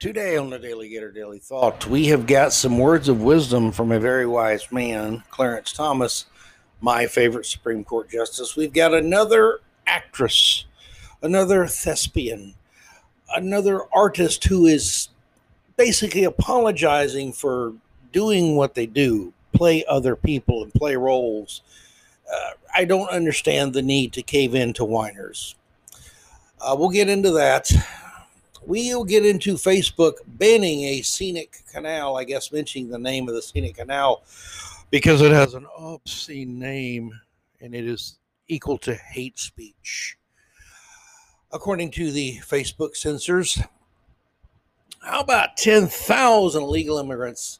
Today on the DaleyGator DaleyThought, we have got some words of wisdom from a very wise man, Clarence Thomas, my favorite Supreme Court justice. We've got another actress, another thespian, another artist who is basically apologizing for doing what they do, play other people and play roles. Uh, I don't understand the need to cave in to whiners. Uh, we'll get into that we'll get into Facebook banning a scenic canal, I guess mentioning the name of the scenic canal because it has an obscene name and it is equal to hate speech. According to the Facebook censors, how about 10,000 illegal immigrants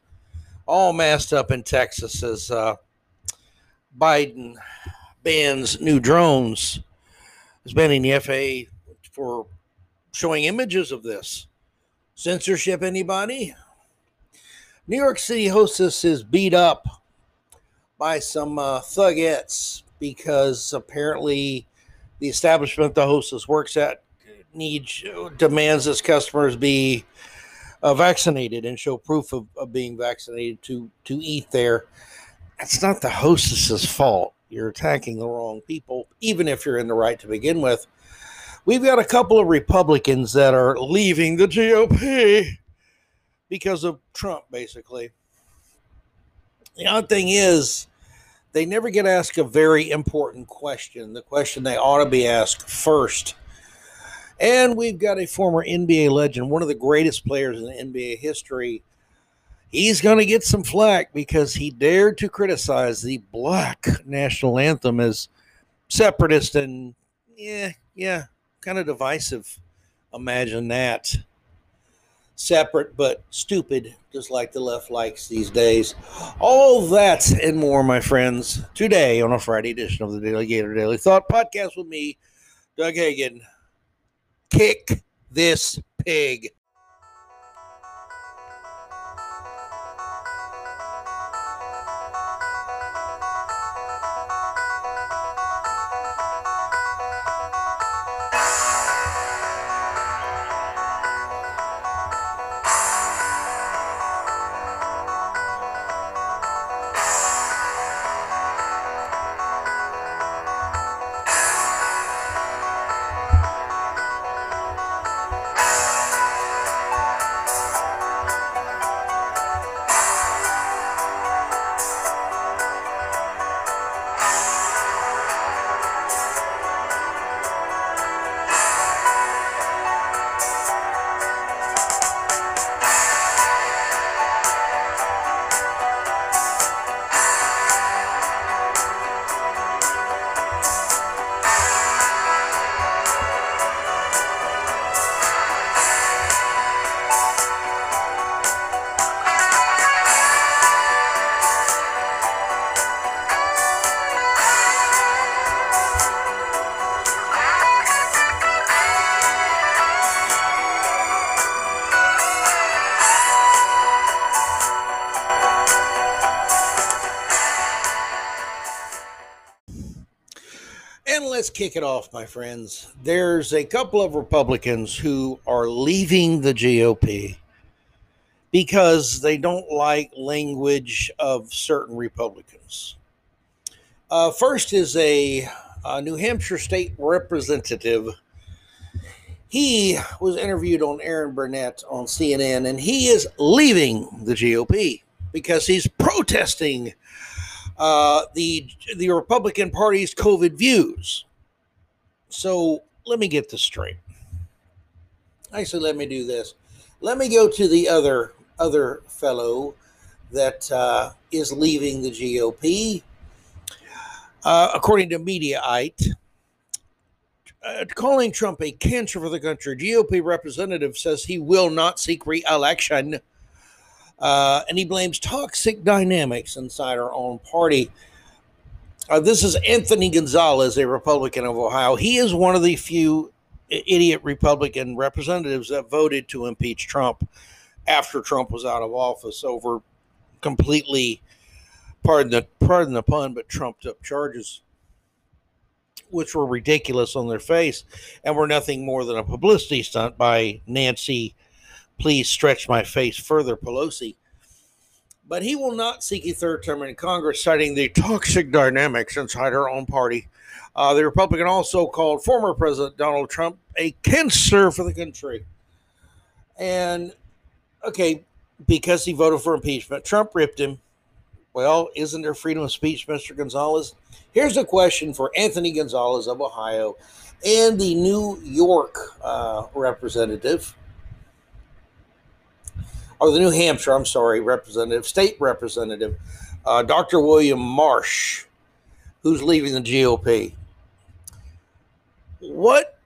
all masked up in Texas as uh, Biden bans new drones, is banning the FAA for showing images of this. Censorship, anybody? New York City hostess is beat up by some uh, because apparently the establishment the hostess works at needs demands its customers be uh, vaccinated and show proof of, of being vaccinated to to eat there. It's not the hostess's fault. You're attacking the wrong people, even if you're in the right to begin with we've got a couple of Republicans that are leaving the GOP because of Trump, basically. The odd thing is, they never get asked a very important question, the question they ought to be asked first. And we've got a former NBA legend, one of the greatest players in NBA history. He's going to get some flack because he dared to criticize the black national anthem as separatist and, yeah, yeah, kind of divisive. Imagine that. Separate but stupid, just like the left likes these days. All that and more, my friends, today on a Friday edition of the DaleyGator DaleyThought podcast with me, Doug Hagin. Kick this pig. Kick it off, my friends. There's a couple of Republicans who are leaving the GOP because they don't like language of certain Republicans. Uh, first is a, a New Hampshire state representative. He was interviewed on Erin Burnett on CNN, and he is leaving the GOP because he's protesting uh, the the Republican Party's COVID views. So let me get this straight. Actually, let me do this. Let me go to the other other fellow that uh, is leaving the GOP. Uh, according to Mediaite, uh, calling Trump a cancer for the country, GOP representative says he will not seek re-election, uh, and he blames toxic dynamics inside our own party. Uh, this is Anthony Gonzalez, a Republican of Ohio. He is one of the few idiot Republican representatives that voted to impeach Trump after Trump was out of office over completely, pardon the pardon the pun, but trumped up charges, which were ridiculous on their face and were nothing more than a publicity stunt by Nancy please stretch my face further, Pelosi. But he will not seek a third term in Congress, citing the toxic dynamics inside her own party. Uh, the Republican also called former President Donald Trump a cancer for the country. And, okay, because he voted for impeachment, Trump ripped him. Well, isn't there freedom of speech, Mr. Gonzalez? Here's a question for Anthony Gonzalez of Ohio and the New York uh, representative, or the New Hampshire, I'm sorry, representative, state representative, uh, Dr. William Marsh, who's leaving the GOP. What,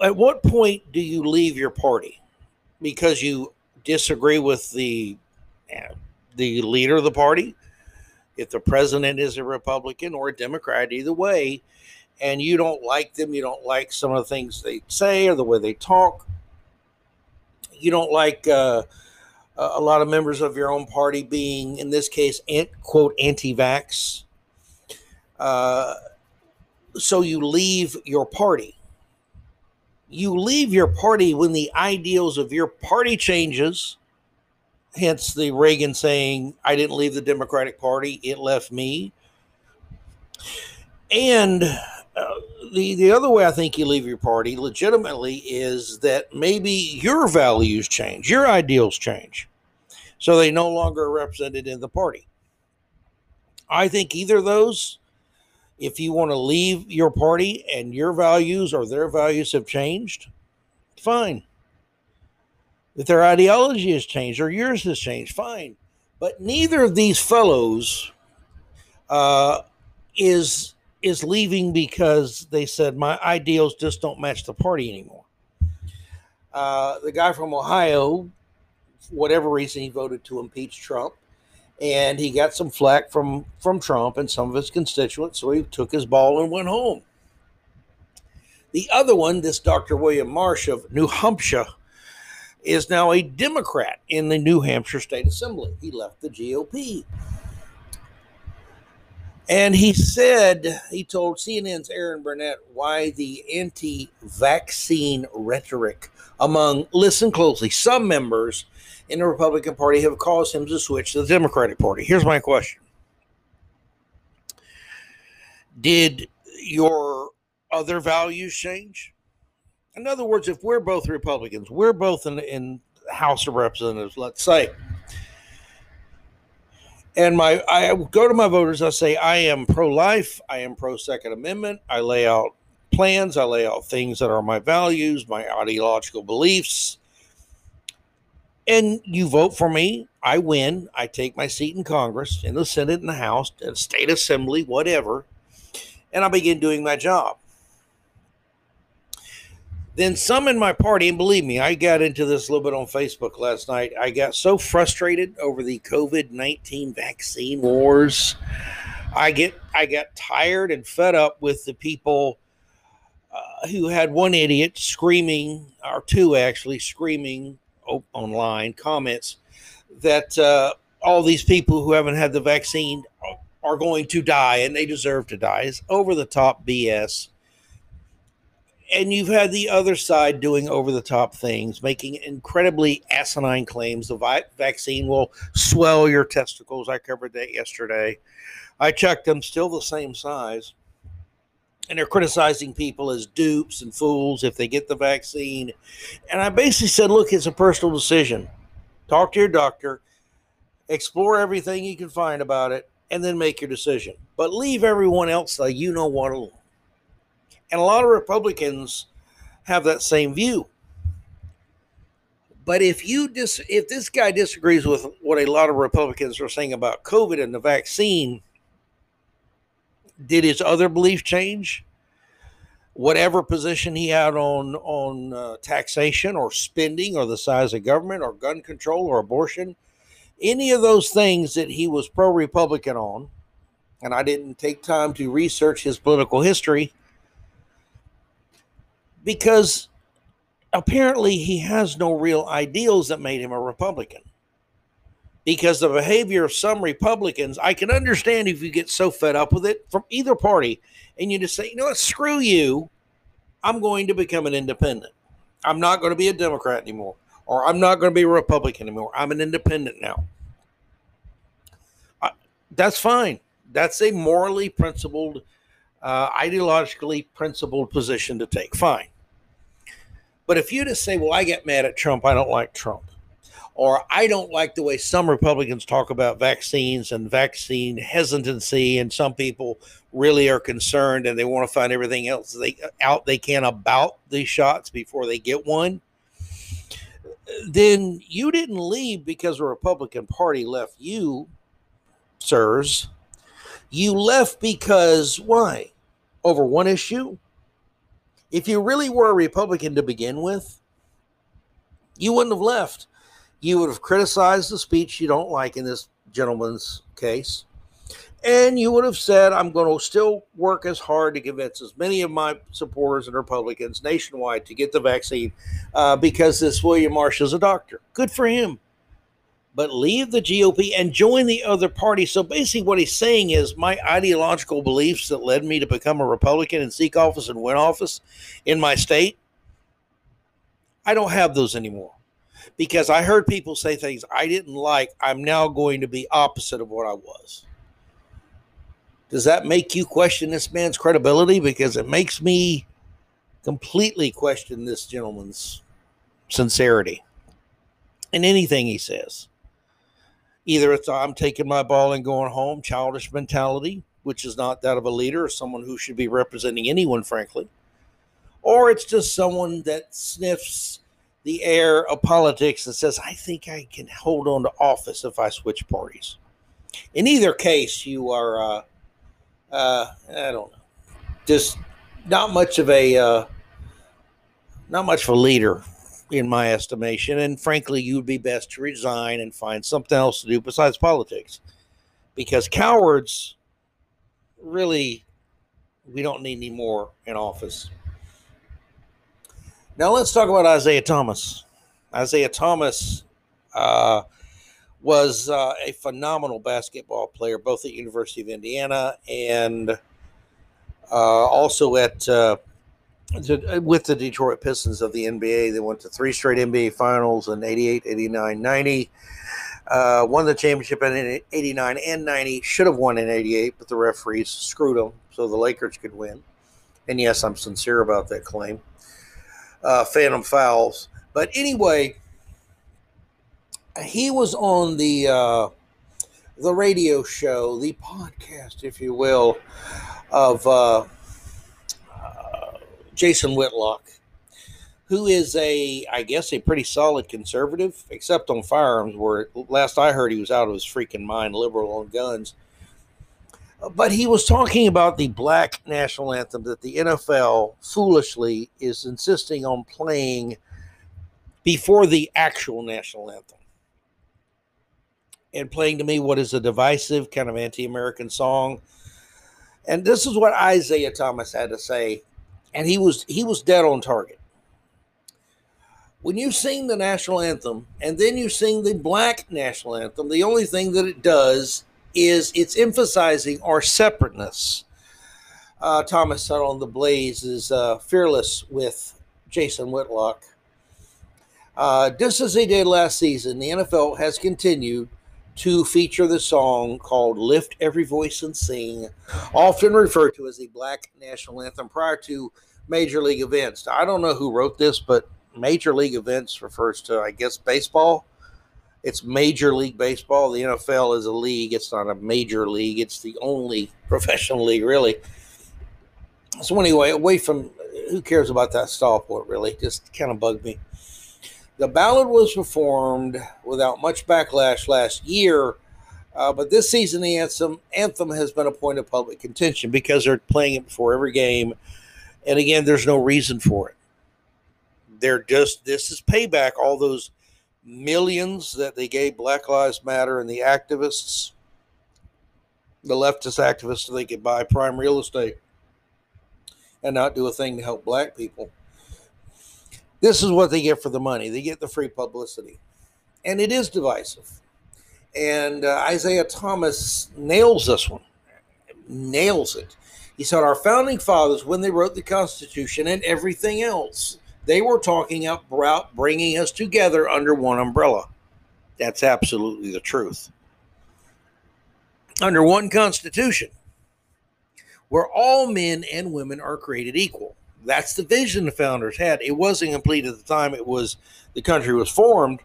at what point do you leave your party? Because you disagree with the the leader of the party, if the president is a Republican or a Democrat, either way, and you don't like them, you don't like some of the things they say or the way they talk, you don't like uh, a lot of members of your own party being, in this case, quote, anti vax. Uh, so you leave your party. You leave your party when the ideals of your party changes hence the Reagan saying, I didn't leave the Democratic Party, it left me. And uh, the, the other way I think you leave your party legitimately is that maybe your values change, your ideals change. So they no longer are represented in the party. I think either of those, if you want to leave your party and your values or their values have changed, fine if their ideology has changed or yours has changed, fine. But neither of these fellows uh, is is leaving because they said my ideals just don't match the party anymore. Uh, the guy from Ohio, whatever reason, he voted to impeach Trump, and he got some flack from from Trump and some of his constituents, so he took his ball and went home. The other one, this Dr. William Marsh of New Hampshire, is now a Democrat in the New Hampshire State Assembly. He left the GOP. And he said, he told CNN's Erin Burnett why the anti vaccine rhetoric among, listen closely, some members in the Republican Party have caused him to switch to the Democratic Party. Here's my question Did your other values change? In other words, if we're both Republicans, we're both in, in House of Representatives, let's say, and my I go to my voters, I say I am pro-life, I am pro-Second Amendment, I lay out plans, I lay out things that are my values, my ideological beliefs, and you vote for me, I win, I take my seat in Congress, in the Senate, in the House, in the state assembly, whatever, and I begin doing my job. Then some in my party, and believe me, I got into this a little bit on Facebook last night. I got so frustrated over the COVID 19 vaccine wars. I get I got tired and fed up with the people uh, who had one idiot screaming, or two actually screaming online comments that uh, all these people who haven't had the vaccine are going to die and they deserve to die. It's over the top BS and you've had the other side doing over the top things, making incredibly asinine claims. The vi- vaccine will swell your testicles. I covered that yesterday. I checked them, still the same size. And they're criticizing people as dupes and fools if they get the vaccine. And I basically said, look, it's a personal decision. Talk to your doctor, explore everything you can find about it, and then make your decision. But leave everyone else like you know what alone. And a lot of Republicans have that same view. But if you dis- if this guy disagrees with what a lot of Republicans are saying about COVID and the vaccine, did his other belief change? Whatever position he had on on uh, taxation or spending or the size of government or gun control or abortion, any of those things that he was pro Republican on, and I didn't take time to research his political history because apparently he has no real ideals that made him a Republican. Because the behavior of some Republicans, I can understand if you get so fed up with it from either party and you just say, you know what, screw you. I'm going to become an independent. I'm not going to be a Democrat anymore. or I'm not going to be a Republican anymore. I'm an independent now. that's fine. That's a morally principled, uh, ideologically principled position to take. Fine. But if you just say, well, I get mad at Trump, I don't like Trump, or I don't like the way some Republicans talk about vaccines and vaccine hesitancy, and some people really are concerned and they want to find everything else they out they can about these shots before they get one then you didn't leave because the Republican Party left you, sirs. You left because why? Over one issue? If you really were a Republican to begin with, you wouldn't have left. You would have criticized the speech you don't like in this gentleman's case. And you would have said, I'm going to still work as hard to convince as many of my supporters and Republicans nationwide to get the vaccine uh, because this William Marsh is a doctor. Good for him. But leave the GOP and join the other party. So basically, what he's saying is my ideological beliefs that led me to become a Republican and seek office and win office in my state, I don't have those anymore because I heard people say things I didn't like. I'm now going to be opposite of what I was. Does that make you question this man's credibility? Because it makes me completely question this gentleman's sincerity in anything he says. Either it's I'm taking my ball and going home, childish mentality, which is not that of a leader or someone who should be representing anyone, frankly, or it's just someone that sniffs the air of politics and says, I think I can hold on to office if I switch parties. In either case, you are uh, uh, I don't know, just not much of a uh, not much of a leader in my estimation. And frankly, you would be best to resign and find something else to do besides politics, because cowards really we don't need any more in office. Now let's talk about Isiah Thomas. Isiah Thomas uh, was uh, a phenomenal basketball player, both at University of Indiana and uh, also at uh, with the Detroit Pistons of the NBA. They went to three straight NBA finals in 88, 89, 90. Uh, won the championship in 89 and 90. Should have won in 88, but the referees screwed them so the Lakers could win. And yes, I'm sincere about that claim. Uh, phantom fouls. But anyway, he was on the uh, the radio show, the podcast, if you will, of uh, Jason Whitlock, who is a, I guess, a pretty solid conservative, except on firearms, where last I heard he was out of his freaking mind, liberal on guns. But he was talking about the black national anthem that the NFL foolishly is insisting on playing before the actual national anthem and playing to me what is a divisive kind of anti-American song. And this is what Isiah Thomas had to say, and he was he was dead on target. When you sing the national anthem and then you sing the black national anthem, the only thing that it does is it's emphasizing our separateness. Uh, Thomas said on the Blaze is uh, fearless with Jason Whitlock. Uh, just as they did last season, the NFL has continued to feature the song called Lift Every Voice and Sing, often referred to as the Black National Anthem prior to major league events. I don't know who wrote this, but major league events refers to, I guess, baseball. It's Major League Baseball. The NFL is a league, it's not a major league, it's the only professional league, really. So, anyway, away from who cares about that stopwatch, really? Just kind of bugged me. The ballad was performed without much backlash last year, uh, but this season the anthem, anthem has been a point of public contention because they're playing it before every game. And again, there's no reason for it. They're just, this is payback, all those millions that they gave Black Lives Matter and the activists, the leftist activists, so they could buy prime real estate and not do a thing to help black people. This is what they get for the money. They get the free publicity. And it is divisive. And uh, Isiah Thomas nails this one, nails it. He said, Our founding fathers, when they wrote the Constitution and everything else, They were talking about bringing us together under one umbrella. That's absolutely the truth. Under one constitution, where all men and women are created equal. That's the vision the founders had. It wasn't complete at the time it was the country was formed,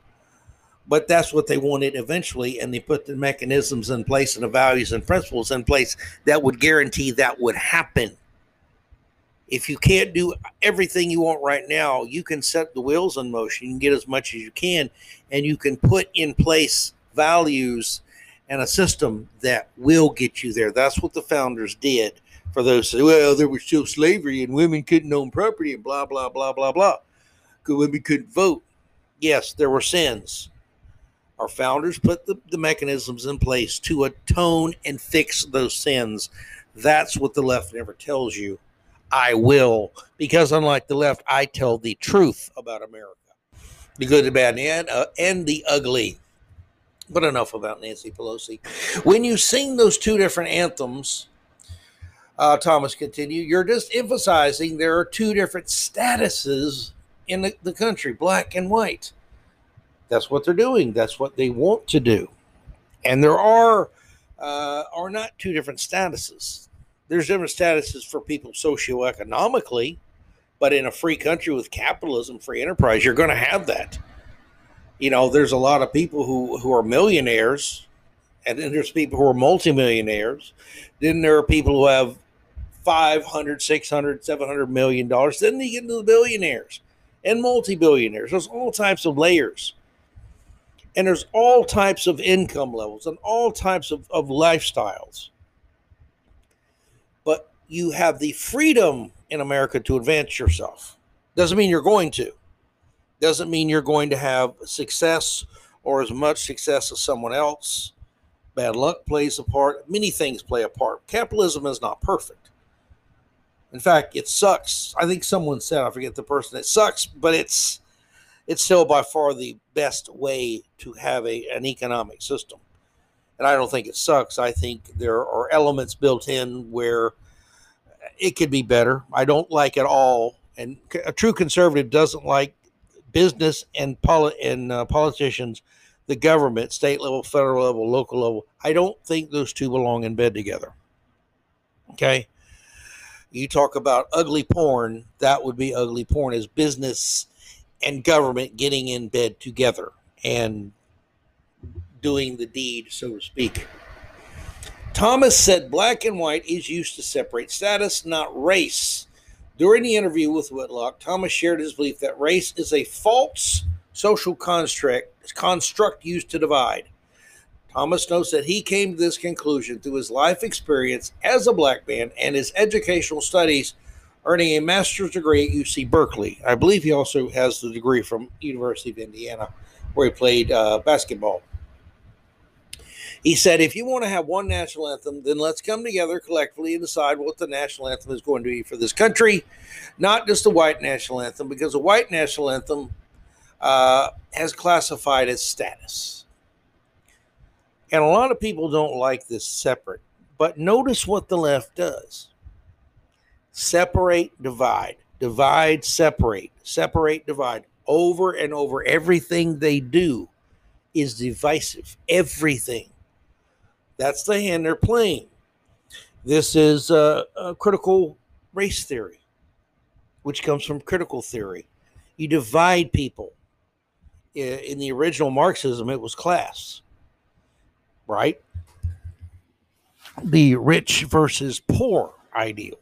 but that's what they wanted eventually and they put the mechanisms in place and the values and principles in place that would guarantee that would happen if you can't do everything you want right now, you can set the wheels in motion. You can get as much as you can, and you can put in place values and a system that will get you there. That's what the founders did. For those, say, well, there was still slavery and women couldn't own property and blah blah blah blah blah. Because women couldn't vote. Yes, there were sins. Our founders put the, the mechanisms in place to atone and fix those sins. That's what the left never tells you I will, because unlike the left, I tell the truth about America the good, the bad, and, uh, and the ugly. But enough about Nancy Pelosi. When you sing those two different anthems, uh, Thomas continued, you're just emphasizing there are two different statuses in the, the country, black and white. That's what they're doing. That's what they want to do. And there are uh, are not two different statuses there's different statuses for people socioeconomically, but in a free country with capitalism, free enterprise, you're going to have that. You know, there's a lot of people who, who are millionaires, and then there's people who are multimillionaires. Then there are people who have 500, 600, 700 million dollars. Then they get into the billionaires and multi-billionaires. There's all types of layers. And there's all types of income levels and all types of, of lifestyles But you have the freedom in America to advance yourself. Doesn't mean you're going to. Doesn't mean you're going to have success or as much success as someone else. Bad luck plays a part. Many things play a part. Capitalism is not perfect. In fact, it sucks. I think someone said, I forget the person, it sucks, but it's it's still by far the best way to have a, an economic system. And I don't think it sucks. I think there are elements built in where it could be better. I don't like it all, and a true conservative doesn't like business and poli- and uh, politicians, the government, state level, federal level, local level. I don't think those two belong in bed together. Okay. You talk about ugly porn, that would be ugly porn as business and government getting in bed together and doing the deed, so to speak. Thomas said black and white is used to separate status, not race. During the interview with Whitlock, Thomas shared his belief that race is a false social construct, construct used to divide. Thomas notes that he came to this conclusion through his life experience as a black man and his educational studies, earning a master's degree at UC Berkeley. I believe he also has the degree from University of Indiana, where he played uh, basketball. He said, if you want to have one national anthem, then let's come together collectively and decide what the national anthem is going to be for this country, not just the white national anthem, because the white national anthem uh, has classified its status. And a lot of people don't like this separate, but notice what the left does separate, divide, divide, separate, separate, divide. Over and over, everything they do is divisive. Everything. That's the hand they're playing. This is a critical race theory, which comes from critical theory. You divide people. In the original Marxism, it was class, right? The rich versus poor ideal.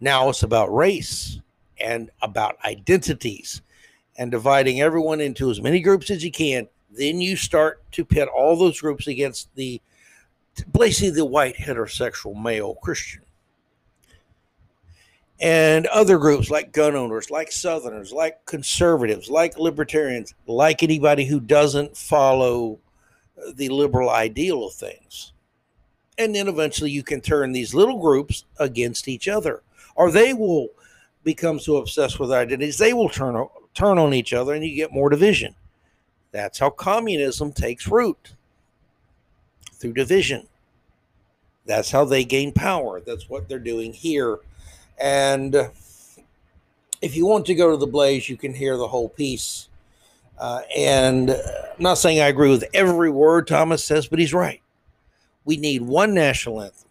Now it's about race and about identities and dividing everyone into as many groups as you can then you start to pit all those groups against the basically the white heterosexual male Christian. And other groups like gun owners, like Southerners, like conservatives, like libertarians, like anybody who doesn't follow the liberal ideal of things. And then eventually you can turn these little groups against each other, or they will become so obsessed with identities, they will turn, turn on each other and you get more division. That's how communism takes root through division. That's how they gain power. That's what they're doing here. And if you want to go to the Blaze, you can hear the whole piece. Uh, and I'm not saying I agree with every word Thomas says, but he's right. We need one national anthem.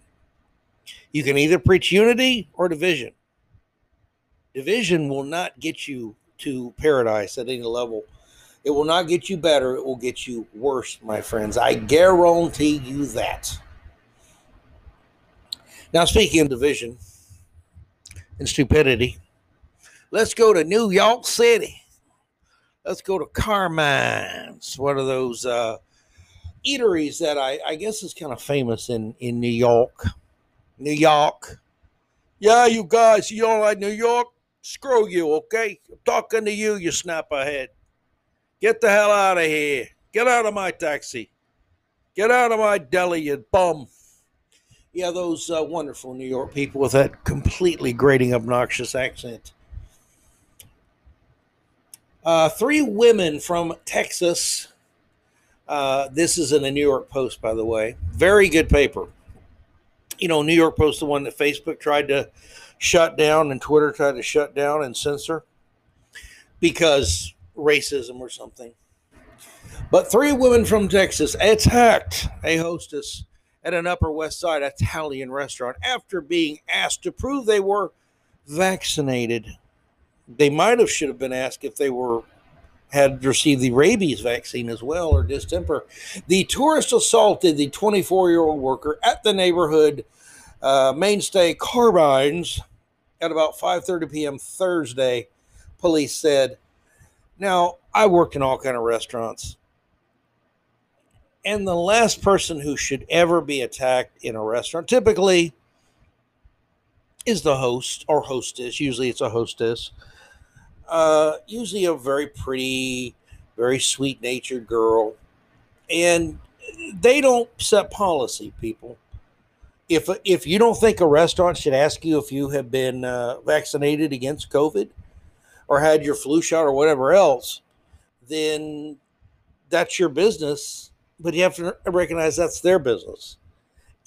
You can either preach unity or division. Division will not get you to paradise at any level. It will not get you better. It will get you worse, my friends. I guarantee you that. Now, speaking of division and stupidity, let's go to New York City. Let's go to Carmine's, one of those uh, eateries that I, I guess is kind of famous in, in New York. New York. Yeah, you guys, you don't like New York? Screw you, okay? I'm talking to you, you snap ahead. Get the hell out of here. Get out of my taxi. Get out of my deli, you bum. Yeah, those uh, wonderful New York people with that completely grating, obnoxious accent. Uh, three women from Texas. Uh, this is in the New York Post, by the way. Very good paper. You know, New York Post, the one that Facebook tried to shut down and Twitter tried to shut down and censor because racism or something. But three women from Texas attacked a hostess at an Upper West Side Italian restaurant after being asked to prove they were vaccinated they might have should have been asked if they were had received the rabies vaccine as well or distemper. The tourist assaulted the 24 year old worker at the neighborhood uh, mainstay Carmine's at about 5:30 p.m. Thursday. Police said. Now I worked in all kind of restaurants, and the last person who should ever be attacked in a restaurant typically is the host or hostess. Usually, it's a hostess uh, usually a very pretty, very sweet natured girl. And they don't set policy, people. If, if you don't think a restaurant should ask you if you have been uh, vaccinated against COVID or had your flu shot or whatever else, then that's your business. But you have to recognize that's their business.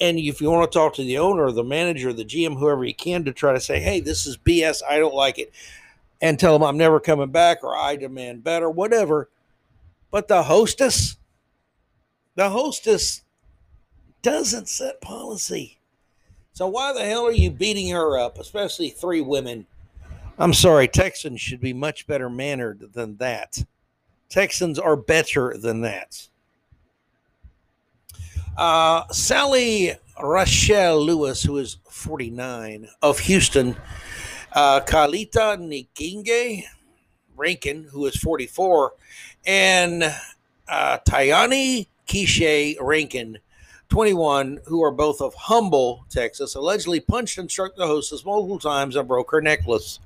And if you want to talk to the owner the manager the GM, whoever you can, to try to say, hey, this is BS, I don't like it and tell them I'm never coming back or I demand better, whatever. But the hostess, the hostess doesn't set policy. So why the hell are you beating her up, especially three women? I'm sorry, Texans should be much better mannered than that. Texans are better than that. Uh, Sally Rochelle Lewis, who is 49 of Houston, uh, Kalita Nikinge Rankin, who is 44, and uh, Tayani Kishe Rankin, 21, who are both of Humble, Texas, allegedly punched and struck the hostess multiple times and broke her necklace.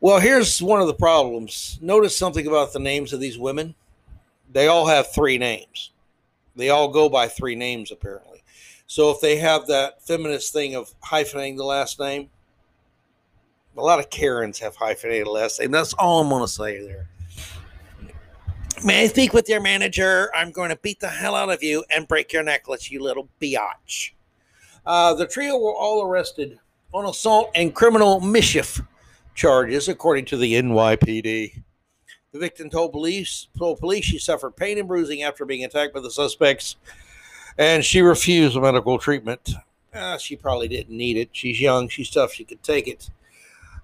Well, here's one of the problems. Notice something about the names of these women. They all have three names. They all go by three names, apparently. So if they have that feminist thing of hyphenating the last name, a lot of Karens have hyphenated last name. That's all I'm to say there. May I speak with your manager? I'm going to beat the hell out of you and break your necklace, you little biatch. Uh, the trio were all arrested on assault and criminal mischief charges, according to the NYPD. The victim told police, told police she suffered pain and bruising after being attacked by the suspects and she refused medical treatment. Uh, she probably didn't need it. She's young, she's tough, she could take it.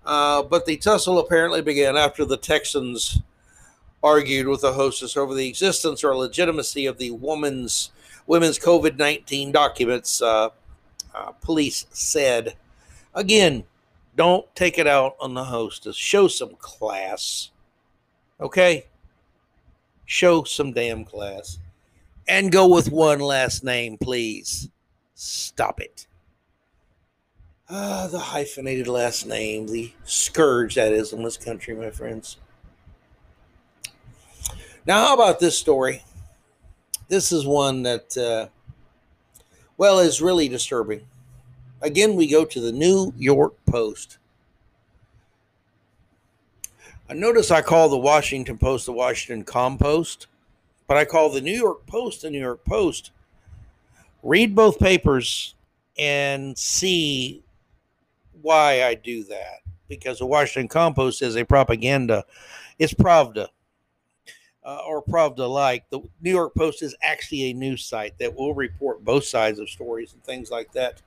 Uh, but the tussle apparently began after the Texans argued with the hostess over the existence or legitimacy of the woman's women's COVID nineteen documents. Uh, uh, police said, again, don't take it out on the hostess. Show some class, okay? Show some damn class and go with one last name, please. Stop it. Ah, the hyphenated last name, the scourge that is in this country, my friends. Now, how about this story? This is one that, uh, well, is really disturbing. Again, we go to the New York Post. I notice I call the Washington Post the Washington Compost but I call the New York Post the New York Post. Read both papers and see why I do that because the Washington Compost is a propaganda. It's Pravda uh, or Pravda like. The New York Post is actually a news site that will report both sides of stories and things like that.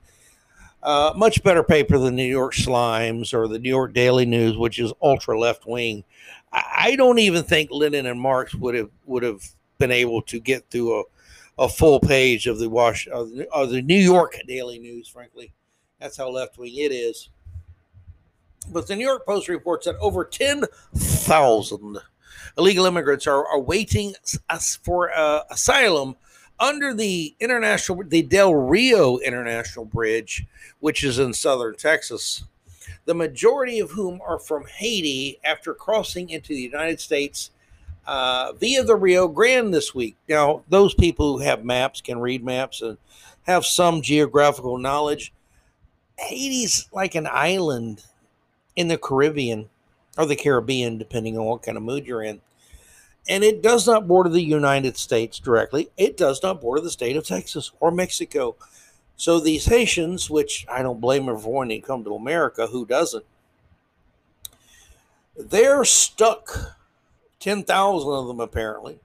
Uh, much better paper than the New York Slimes or the New York Daily News, which is ultra left wing. I, I don't even think Lenin and Marx would have would have been able to get through a, a full page of the Wash of the, New York Daily News. Frankly, that's how left wing it is. But the New York Post reports that over ten thousand illegal immigrants are, are waiting for uh, asylum under the international the Del Rio International Bridge, which is in southern Texas. The majority of whom are from Haiti after crossing into the United States uh, via the Rio Grande this week. Now, those people who have maps can read maps and have some geographical knowledge. Haiti's like an island in the Caribbean or the Caribbean, depending on what kind of mood you're in and it does not border the United States directly. It does not border the state of Texas or Mexico. So these Haitians, which I don't blame them for wanting to come to America, who doesn't? They're stuck. 10,000 of them, apparently.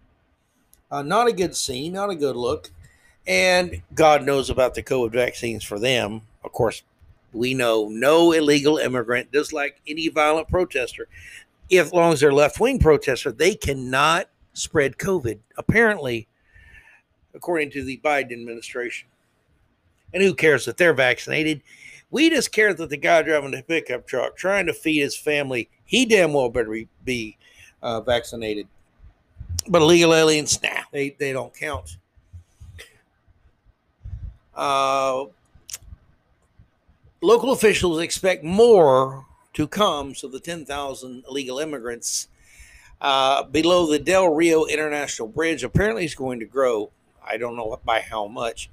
Uh, not a good scene, not a good look. And God knows about the COVID vaccines for them. Of course, we know no illegal immigrant, just like any violent protester, if long as they're left wing protesters, they cannot spread COVID. Apparently, according to the Biden administration. And who cares that they're vaccinated? We just care that the guy driving the pickup truck trying to feed his family, he damn well better be uh, vaccinated. But illegal aliens, nah, they, they don't count. Uh, local officials expect more to come. So the 10,000 illegal immigrants uh, below the Del Rio International Bridge apparently is going to grow. I don't know by how much.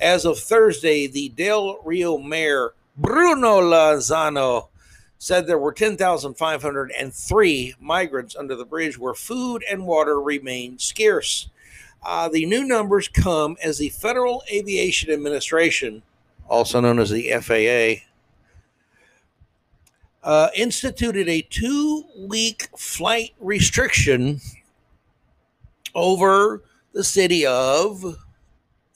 As of Thursday, the Del Rio mayor, Bruno Lozano, said there were 10,503 migrants under the bridge where food and water remained scarce. Uh, the new numbers come as the Federal Aviation Administration, also known as the FAA, uh, instituted a two week flight restriction over the city of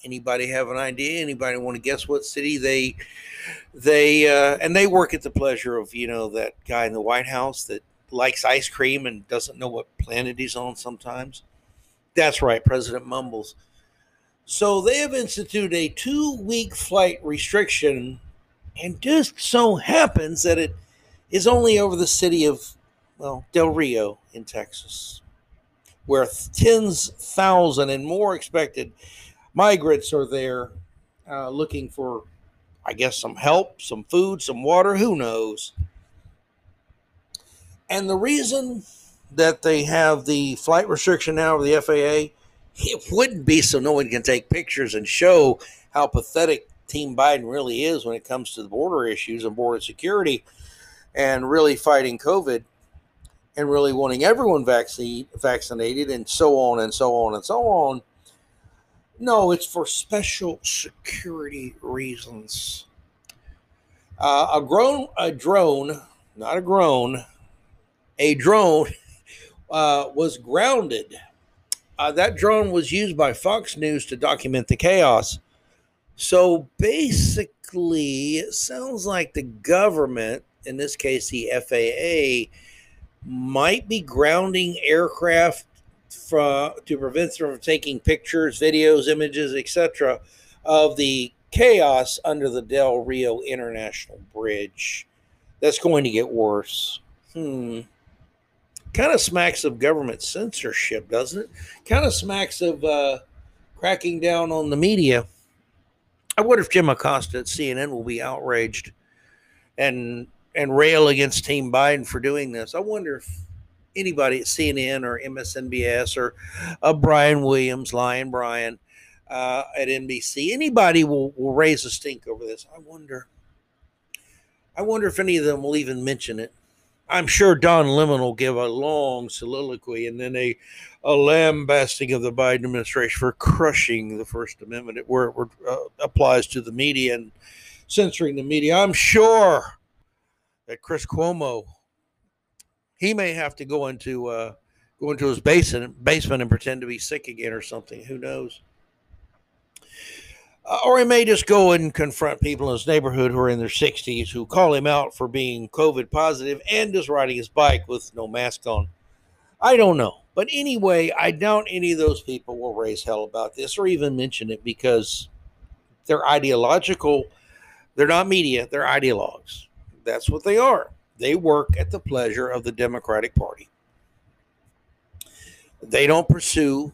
anybody have an idea? Anybody want to guess what city they they uh, and they work at the pleasure of you know that guy in the white house that likes ice cream and doesn't know what planet he's on sometimes? That's right president mumbles. So they have instituted a two week flight restriction and just so happens that it is only over the city of, well, Del Rio in Texas, where tens thousand and more expected migrants are there uh, looking for, I guess, some help, some food, some water, who knows. And the reason that they have the flight restriction now of the FAA, it wouldn't be so no one can take pictures and show how pathetic Team Biden really is when it comes to the border issues and border security and really fighting COVID and really wanting everyone vaccine, vaccinated and so on and so on and so on. No, it's for special security reasons. Uh, a grown, a drone, not a groan, a drone uh, was grounded. Uh, that drone was used by Fox News to document the chaos. So basically, it sounds like the government in this case the FAA, might be grounding aircraft from, to prevent them from taking pictures, videos, images, etc., of the chaos under the Del Rio International Bridge. That's going to get worse. Hmm. Kind of smacks of government censorship, doesn't it? Kind of smacks of uh, cracking down on the media. I wonder if Jim Acosta at CNN will be outraged and and rail against Team Biden for doing this. I wonder if anybody at CNN or MSNBS or uh, Brian Williams, Lion Brian uh, at NBC, anybody will, will raise a stink over this. I wonder. I wonder if any of them will even mention it. I'm sure Don Lemon will give a long soliloquy and then a, a lambasting of the Biden administration for crushing the First Amendment where it uh, applies to the media and censoring the media. I'm sure that Chris Cuomo he may have to go into uh, go into his basement basement and pretend to be sick again or something. Who knows? Uh, or he may just go and confront people in his neighborhood who are in their 60s who call him out for being COVID positive and just riding his bike with no mask on. I don't know. But anyway, I doubt any of those people will raise hell about this or even mention it because they're ideological. They're not media, they're ideologues. That's what they are. They work at the pleasure of the Democratic Party. They don't pursue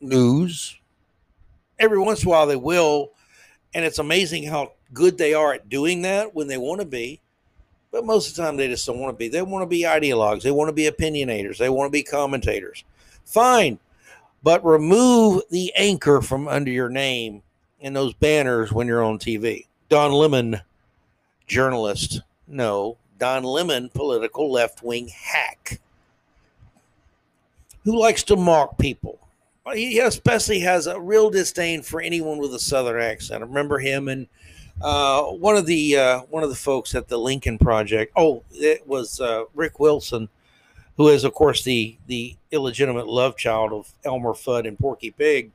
news. Every once in a while, they will. And it's amazing how good they are at doing that when they want to be. But most of the time, they just don't want to be. They want to be ideologues. They want to be opinionators. They want to be commentators. Fine. But remove the anchor from under your name and those banners when you're on TV. Don Lemon, journalist. No, Don Lemon, political left wing hack who likes to mock people. He especially has a real disdain for anyone with a southern accent. I remember him and uh, one of the uh, one of the folks at the Lincoln Project. Oh, it was uh, Rick Wilson, who is of course the the illegitimate love child of Elmer Fudd and Porky Pig.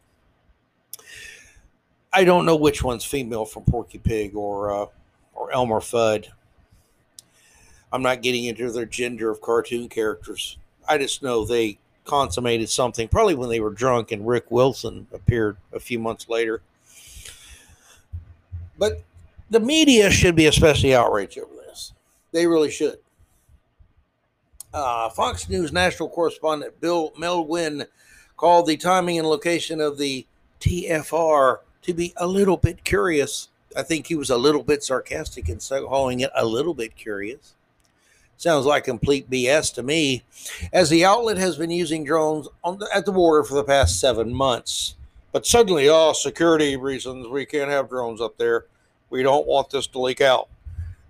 I don't know which one's female from Porky Pig or uh, or Elmer Fudd. I'm not getting into their gender of cartoon characters. I just know they consummated something probably when they were drunk and Rick Wilson appeared a few months later. But the media should be especially outraged over this. They really should. Uh, Fox News national correspondent Bill Melugin called the timing and location of the TFR to be a little bit curious. I think he was a little bit sarcastic in calling it a little bit curious. Sounds like complete BS to me, as the outlet has been using drones the, at the border for the past seven months. But suddenly, oh, security reasons, we can't have drones up there. We don't want this to leak out.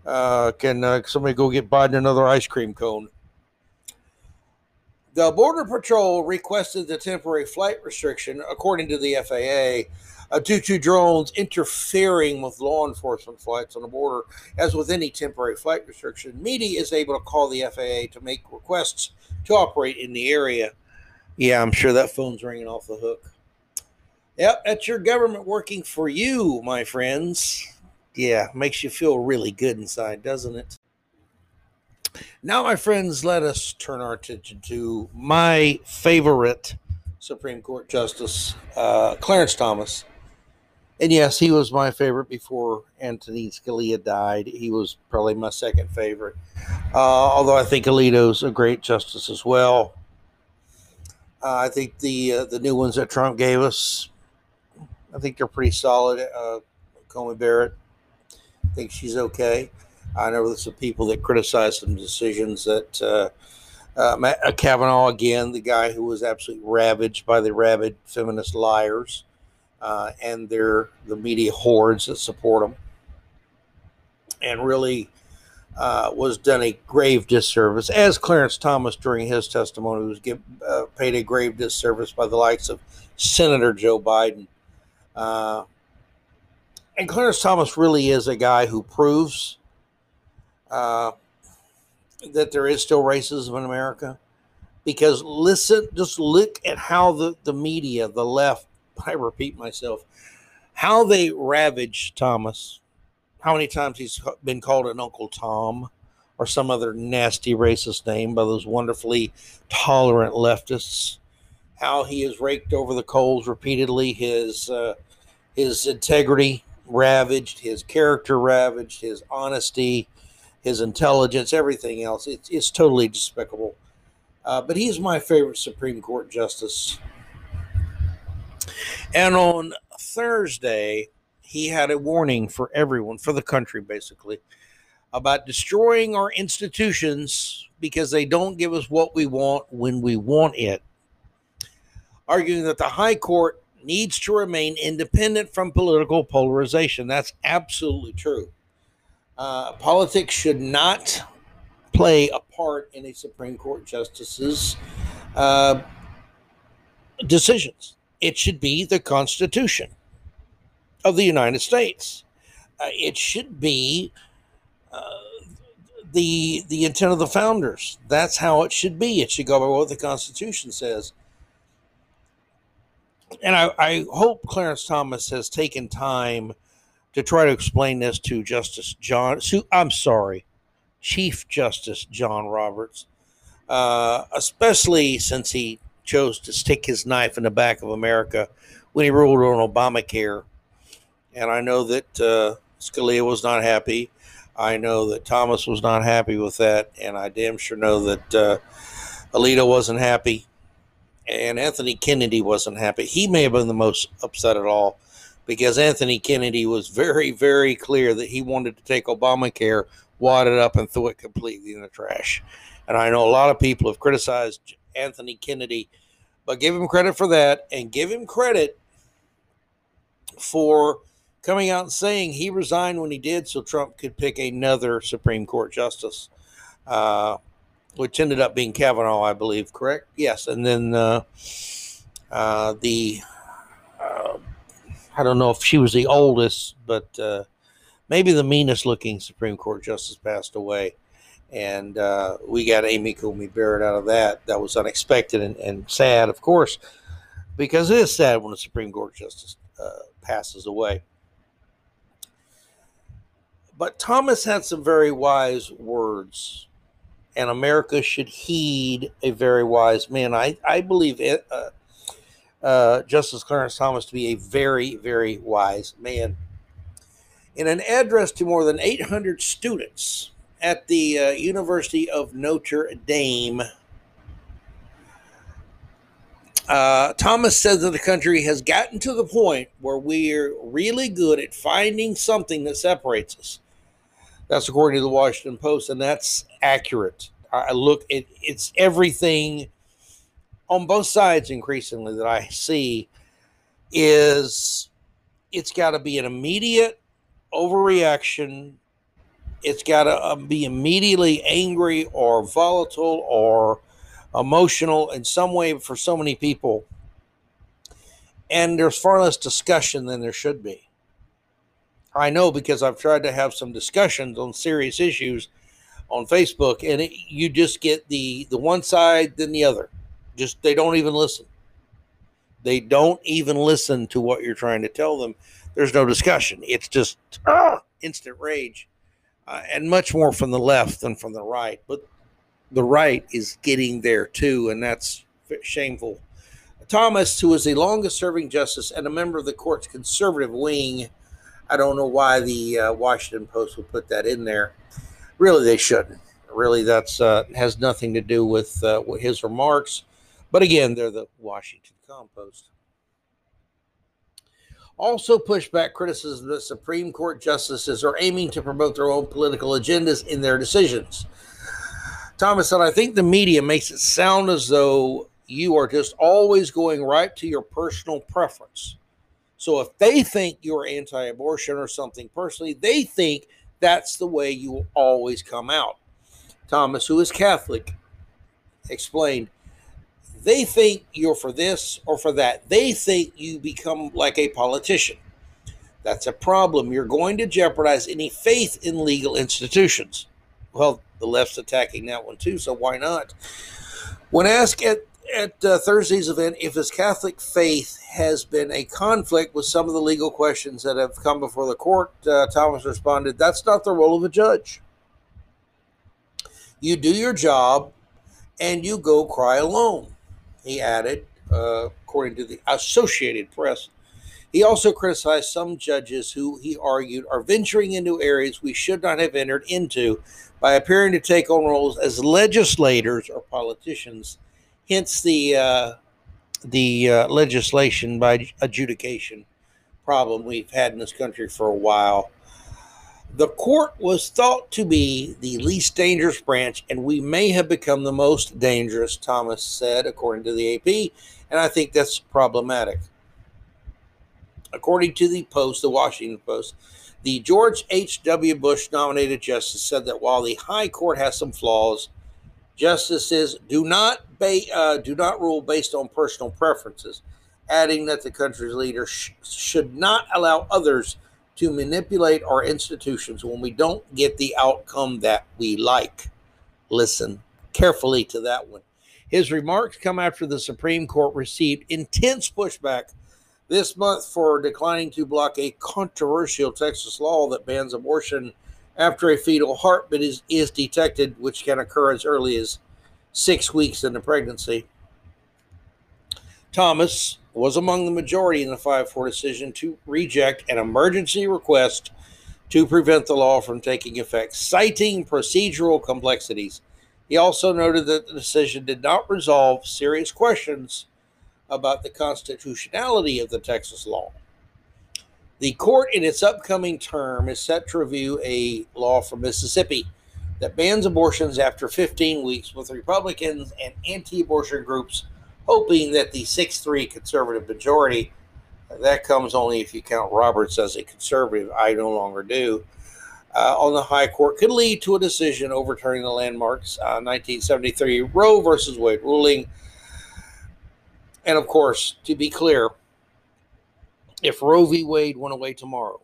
Uh, can uh, somebody go get Biden another ice cream cone? The Border Patrol requested the temporary flight restriction, according to the FAA, uh, due to drones interfering with law enforcement flights on the border. As with any temporary flight restriction, media is able to call the FAA to make requests to operate in the area. Yeah, I'm sure that phone's ringing off the hook. Yep, that's your government working for you, my friends. Yeah, makes you feel really good inside, doesn't it? Now, my friends, let us turn our attention to my favorite Supreme Court Justice, uh, Clarence Thomas. And yes, he was my favorite before Antonin Scalia died. He was probably my second favorite. Uh, although I think Alito's a great justice as well. Uh, I think the uh, the new ones that Trump gave us, I think they're pretty solid. Uh, Coney Barrett, I think she's okay. I know there's some people that criticize some decisions that uh, uh, Kavanaugh again, the guy who was absolutely ravaged by the rabid feminist liars uh, and their the media hordes that support them, and really uh, was done a grave disservice, as Clarence Thomas during his testimony was give, uh, paid a grave disservice by the likes of Senator Joe Biden. Uh, and Clarence Thomas really is a guy who proves uh, that there is still racism in America. Because listen, just look at how the, the media, the left, I repeat myself, how they ravage Thomas, how many times he's been called an Uncle Tom or some other nasty racist name by those wonderfully tolerant leftists, how he has raked over the coals repeatedly, his uh, his integrity ravaged, his character ravaged, his honesty, his intelligence, everything else. It's, it's totally despicable. Uh, but he's my favorite Supreme Court justice and on Thursday, he had a warning for everyone, for the country basically, about destroying our institutions because they don't give us what we want when we want it. Arguing that the High Court needs to remain independent from political polarization. That's absolutely true. Uh, politics should not play a part in a Supreme Court justice's uh, decisions it should be the Constitution of the United States. Uh, it should be uh, the the intent of the founders. That's how it should be. It should go by what the Constitution says. And I, I hope Clarence Thomas has taken time to try to explain this to Justice John. I'm sorry, Chief Justice John Roberts, uh, especially since he chose to stick his knife in the back of America when he ruled on Obamacare. And I know that uh, Scalia was not happy. I know that Thomas was not happy with that, and I damn sure know that uh, Alito wasn't happy, and Anthony Kennedy wasn't happy. He may have been the most upset at all because Anthony Kennedy was very, very clear that he wanted to take Obamacare, wad it up, and throw it completely in the trash. And I know a lot of people have criticized Anthony Kennedy, but give him credit for that and give him credit for coming out and saying he resigned when he did so Trump could pick another Supreme Court justice, uh, which ended up being Kavanaugh, I believe, correct? Yes. And then uh, uh, the, uh, I don't know if she was the oldest, but uh, maybe the meanest looking Supreme Court justice passed away. And uh, we got Amy Coney Barrett out of that. That was unexpected and, and sad, of course, because it is sad when a Supreme Court justice passes away. But Thomas had some very wise words, and America should heed a very wise man. I, I believe it, uh, uh, Justice Clarence Thomas to be a very, very wise man. In an address to more than 800 students at the uh, University of Notre Dame, uh, Thomas says that the country has gotten to the point where we're really good at finding something that separates us. That's according to the Washington Post, and that's accurate. I look it, it's everything on both sides increasingly that I see is it's got to be an immediate overreaction. It's got to uh, be immediately angry or volatile or emotional in some way for so many people. And there's far less discussion than there should be. I know because I've tried to have some discussions on serious issues on Facebook, and it, you just get the the one side then the other. Just they don't even listen. They don't even listen to what you're trying to tell them. There's no discussion. It's just ah, instant rage, uh, and much more from the left than from the right. But the right is getting there too, and that's shameful. Thomas, who is the longest serving justice and a member of the court's conservative wing, I don't know why the uh, Washington Post would put that in there. Really, they shouldn't. Really, that's uh, has nothing to do with uh, his remarks. But again, they're the Washington Compost. Also, pushed back criticism that Supreme Court justices are aiming to promote their own political agendas in their decisions. Thomas said, I think the media makes it sound as though you are just always going right to your personal preference. So if they think you're anti abortion or something personally, they think that's the way you will always come out. Thomas, who is Catholic, explained they think you're for this or for that. They think you become like a politician. That's a problem. You're going to jeopardize any faith in legal institutions. Well, the left's attacking that one too, so why not? When asked at at uh, Thursday's event if his Catholic faith has been a conflict with some of the legal questions that have come before the court. Uh, Thomas responded, That's not the role of a judge. You do your job and you go cry alone, he added, uh, according to the Associated Press. He also criticized some judges who he argued are venturing into areas we should not have entered into by appearing to take on roles as legislators or politicians hence the uh, the uh, legislation by adjudication problem we've had in this country for a while. The court was thought to be the least dangerous branch, and we may have become the most dangerous, Thomas said, according to the AP, and I think that's problematic. According to the Post, the Washington Post, the George H.W. Bush nominated justice said that while the High Court has some flaws, Justices do not ba- uh, do not rule based on personal preferences, adding that the country's leader sh- should not allow others to manipulate our institutions when we don't get the outcome that we like. Listen carefully to that one. His remarks come after the Supreme Court received intense pushback this month for declining to block a controversial Texas law that bans abortion after a fetal heartbeat is, is detected, which can occur as early as six weeks into pregnancy. Thomas was among the majority in the 5 4 decision to reject an emergency request to prevent the law from taking effect, citing procedural complexities. He also noted that the decision did not resolve serious questions about the constitutionality of the Texas law. The court, in its upcoming term, is set to review a law from Mississippi that bans abortions after 15 weeks, with Republicans and anti abortion groups hoping that the 6 3 conservative majority, that comes only if you count Roberts as a conservative, I no longer do, uh, on the high court could lead to a decision overturning the landmarks uh, 1973 Roe versus Wade ruling. And of course, to be clear, if Roe v. Wade went away tomorrow,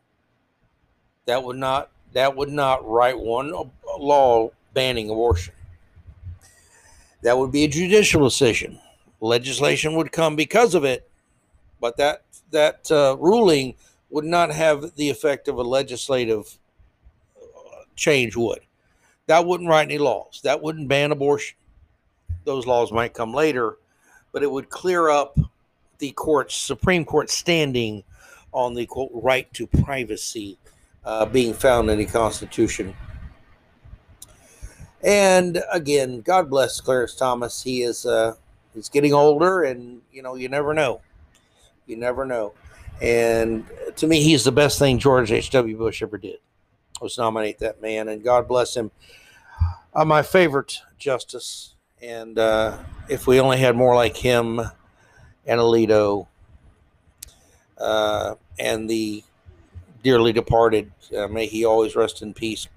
that would not that would not write one law banning abortion. That would be a judicial decision legislation would come because of it, but that that uh, ruling would not have the effect of a legislative uh, change would. That wouldn't write any laws. That wouldn't ban abortion. Those laws might come later, but it would clear up the court's Supreme Court standing on the quote right to privacy uh, being found in the Constitution. And again, God bless Clarence Thomas. He is uh, he's getting older, and you know, you never know. You never know. And to me, he's the best thing George H.W. Bush ever did was nominate that man, and God bless him. Uh, my favorite justice, and uh, if we only had more like him and Alito uh, and the dearly departed, uh, may he always rest in peace,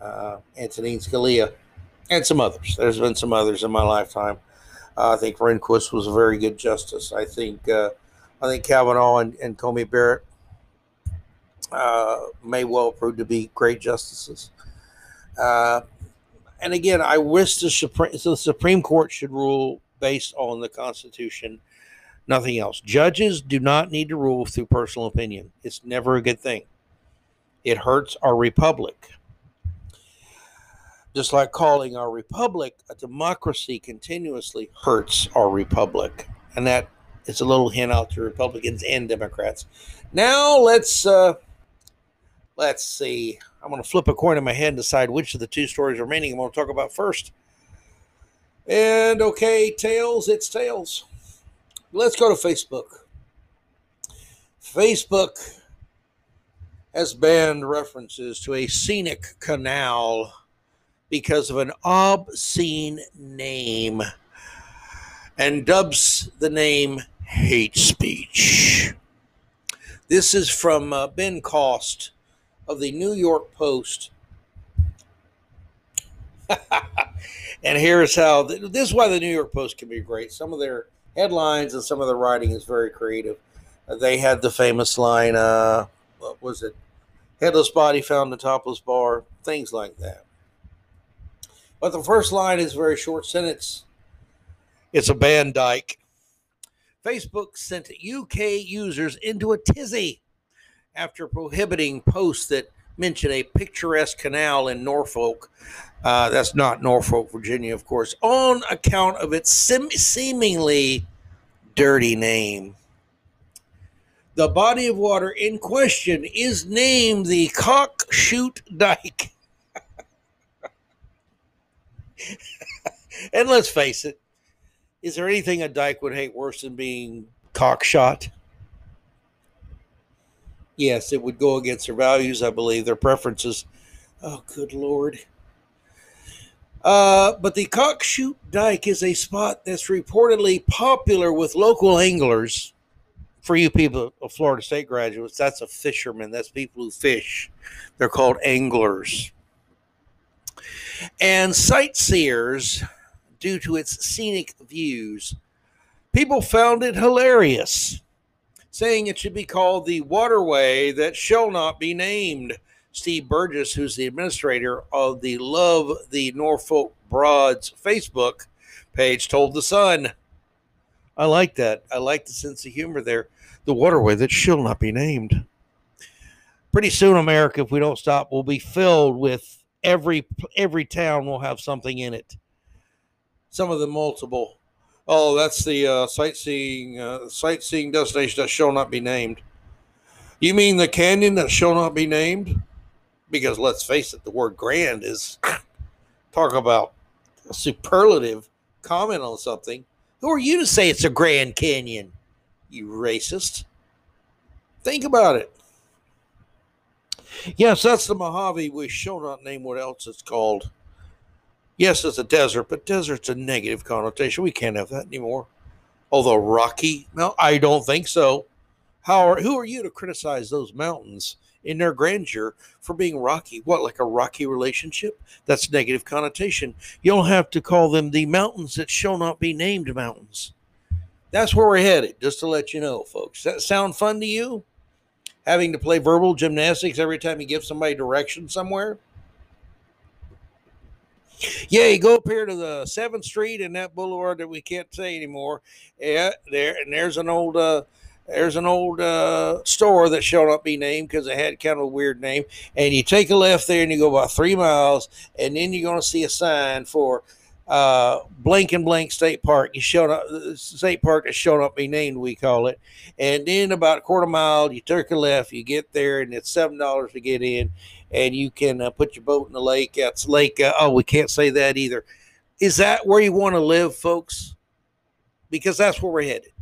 uh, Antonin Scalia, and some others. There's been some others in my lifetime. I think Rehnquist was a very good justice. I think uh, I think Kavanaugh and, and Coney Barrett uh, may well prove to be great justices. Uh, and again, I wish the Supreme, the Supreme Court should rule based on the Constitution, nothing else. Judges do not need to rule through personal opinion. It's never a good thing. It hurts our republic. Just like calling our republic a democracy continuously hurts our republic. And that is a little hint out to Republicans and Democrats. Now let's uh, let's see. I'm going to flip a coin in my head and decide which of the two stories remaining I'm going to talk about first. And okay, tails, it's tails. Let's go to Facebook. Facebook has banned references to a scenic canal because of an obscene name and dubs the name hate speech. This is from uh, Ben Cost of the New York Post. and here's how this is why the New York Post can be great. Some of their headlines and some of their writing is very creative. Uh, they had the famous line, uh, what was it? Headless body found in topless bar, things like that. But the first line is a very short sentence. It's a band dyke. Facebook sent UK users into a tizzy after prohibiting posts that mention a picturesque canal in Norfolk. Uh, that's not Norfolk, Virginia, of course, on account of its sim- seemingly dirty name. The body of water in question is named the Cockshoot Dyke. and let's face it, is there anything a dyke would hate worse than being cockshot? Yes, it would go against their values, I believe, their preferences. Oh, good Lord. Uh, but the Cockshoot Dyke is a spot that's reportedly popular with local anglers. For you people of Florida State graduates, that's a fisherman. That's people who fish. They're called anglers. And sightseers due to its scenic views. People found it hilarious. saying it should be called the waterway that shall not be named. Steve Burgess, who's the administrator of the Love the Norfolk Broads Facebook page, told The Sun. I like that. I like the sense of humor there. The waterway that shall not be named. Pretty soon, America, if we don't stop, will be filled with every every town will have something in it. Some of the multiple. Oh, that's the uh, sightseeing uh, sightseeing destination that shall not be named. You mean the canyon that shall not be named? Because let's face it, the word grand is talk about a superlative comment on something. Who are you to say it's a Grand Canyon? You racist. Think about it. Yes, that's the Mojave. We shall not name what else it's called. Yes, it's a desert, but desert's a negative connotation. We can't have that anymore. Although rocky, no, I don't think so. How are, who are you to criticize those mountains in their grandeur for being rocky? What, like a rocky relationship? That's negative connotation. You don't have to call them the mountains that shall not be named mountains. That's where we're headed, just to let you know, folks. That sound fun to you? Having to play verbal gymnastics every time you give somebody direction somewhere. Yeah, you go up here to the Seventh Street and that boulevard that we can't say anymore. Yeah, there and there's an old uh, there's an old uh, store that shall not be named because it had kind of a weird name. And you take a left there and you go about three miles, and then you're going to see a sign for uh, blank and blank state park. You showed up state park that showed up be named, we call it. And then about a quarter mile, you take a left, you get there, and it's seven dollars to get in, and you can uh, put your boat in the lake. That's lake. Uh, oh, we can't say that either. Is that where you want to live, folks? Because that's where we're headed.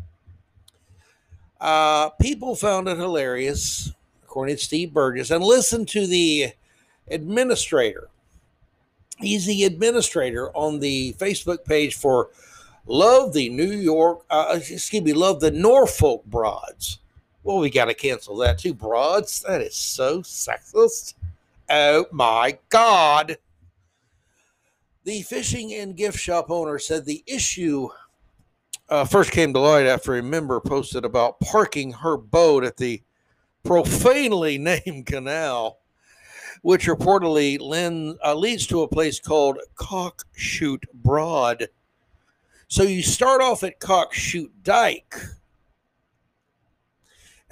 Uh, people found it hilarious, according to Steve Burgess, and listen to the administrator He's the administrator on the Facebook page for Love the New York, uh, excuse me, Love the Norfolk Broads. Well, we got to cancel that too. Broads? That is so sexist. Oh my God. The fishing and gift shop owner said the issue uh, first came to light after a member posted about parking her boat at the profanely named canal which reportedly uh, leads to a place called Cockshoot Broad. So you start off at Cockshoot Dyke,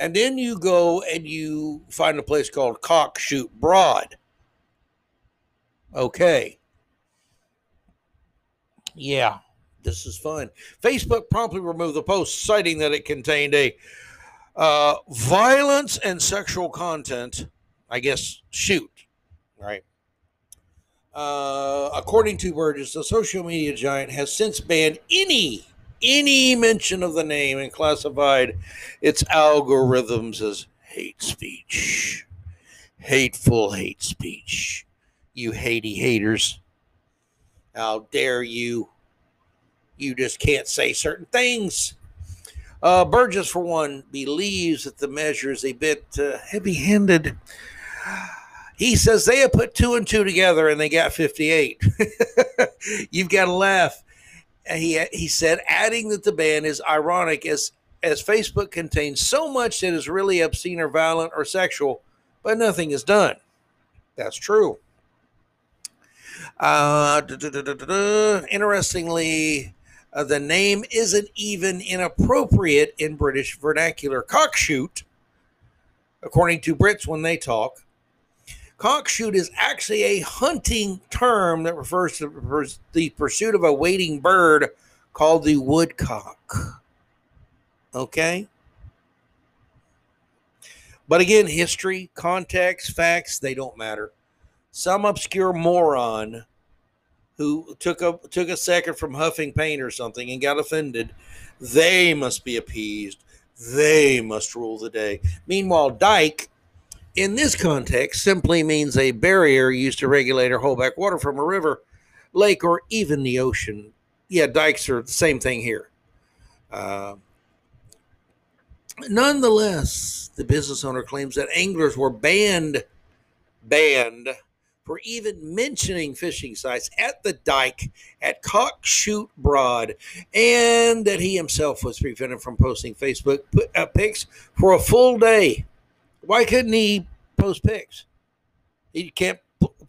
and then you go and you find a place called Cockshoot Broad. Okay. Yeah, this is fun. Facebook promptly removed the post, citing that it contained a uh, violence and sexual content. I guess shoot right? Uh, according to Burgess, the social media giant has since banned any any mention of the name and classified its algorithms as hate speech, hateful hate speech. You hatey haters! How dare you? You just can't say certain things. Uh, Burgess, for one, believes that the measure is a bit uh, heavy handed. He says they have put two and two together and they got 58. You've got to laugh. He, he said, adding that the ban is ironic as, as Facebook contains so much that is really obscene or violent or sexual, but nothing is done. That's true. Uh, interestingly, uh, the name isn't even inappropriate in British vernacular. Cockshoot, according to Brits when they talk, Cockshoot is actually a hunting term that refers to the pursuit of a wading bird called the woodcock. Okay? But again, history, context, facts, they don't matter. Some obscure moron who took a took a second from huffing paint or something and got offended, they must be appeased. They must rule the day. Meanwhile, Dyke in this context simply means a barrier used to regulate or hold back water from a river, lake, or even the ocean. Yeah, dikes are the same thing here. Uh, nonetheless, the business owner claims that anglers were banned banned for even mentioning fishing sites at the dike at Cockshoot Broad, and that he himself was prevented from posting Facebook uh, pics for a full day. Why couldn't he post pics? You can't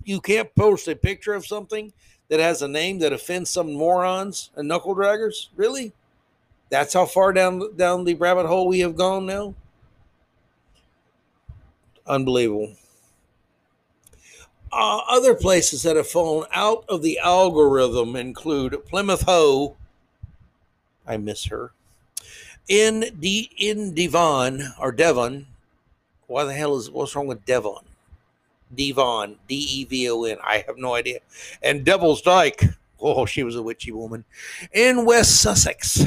you can't post a picture of something that has a name that offends some morons and knuckle draggers. Really? That's how far down down the rabbit hole we have gone now. Unbelievable. Uh, other places that have fallen out of the algorithm include Plymouth Hoe. I miss her. In D in Devon or Devon. Why the hell is what's wrong with Devon? Devon, D E V O N. I have no idea. And Devil's Dyke. Oh, she was a witchy woman. In West Sussex.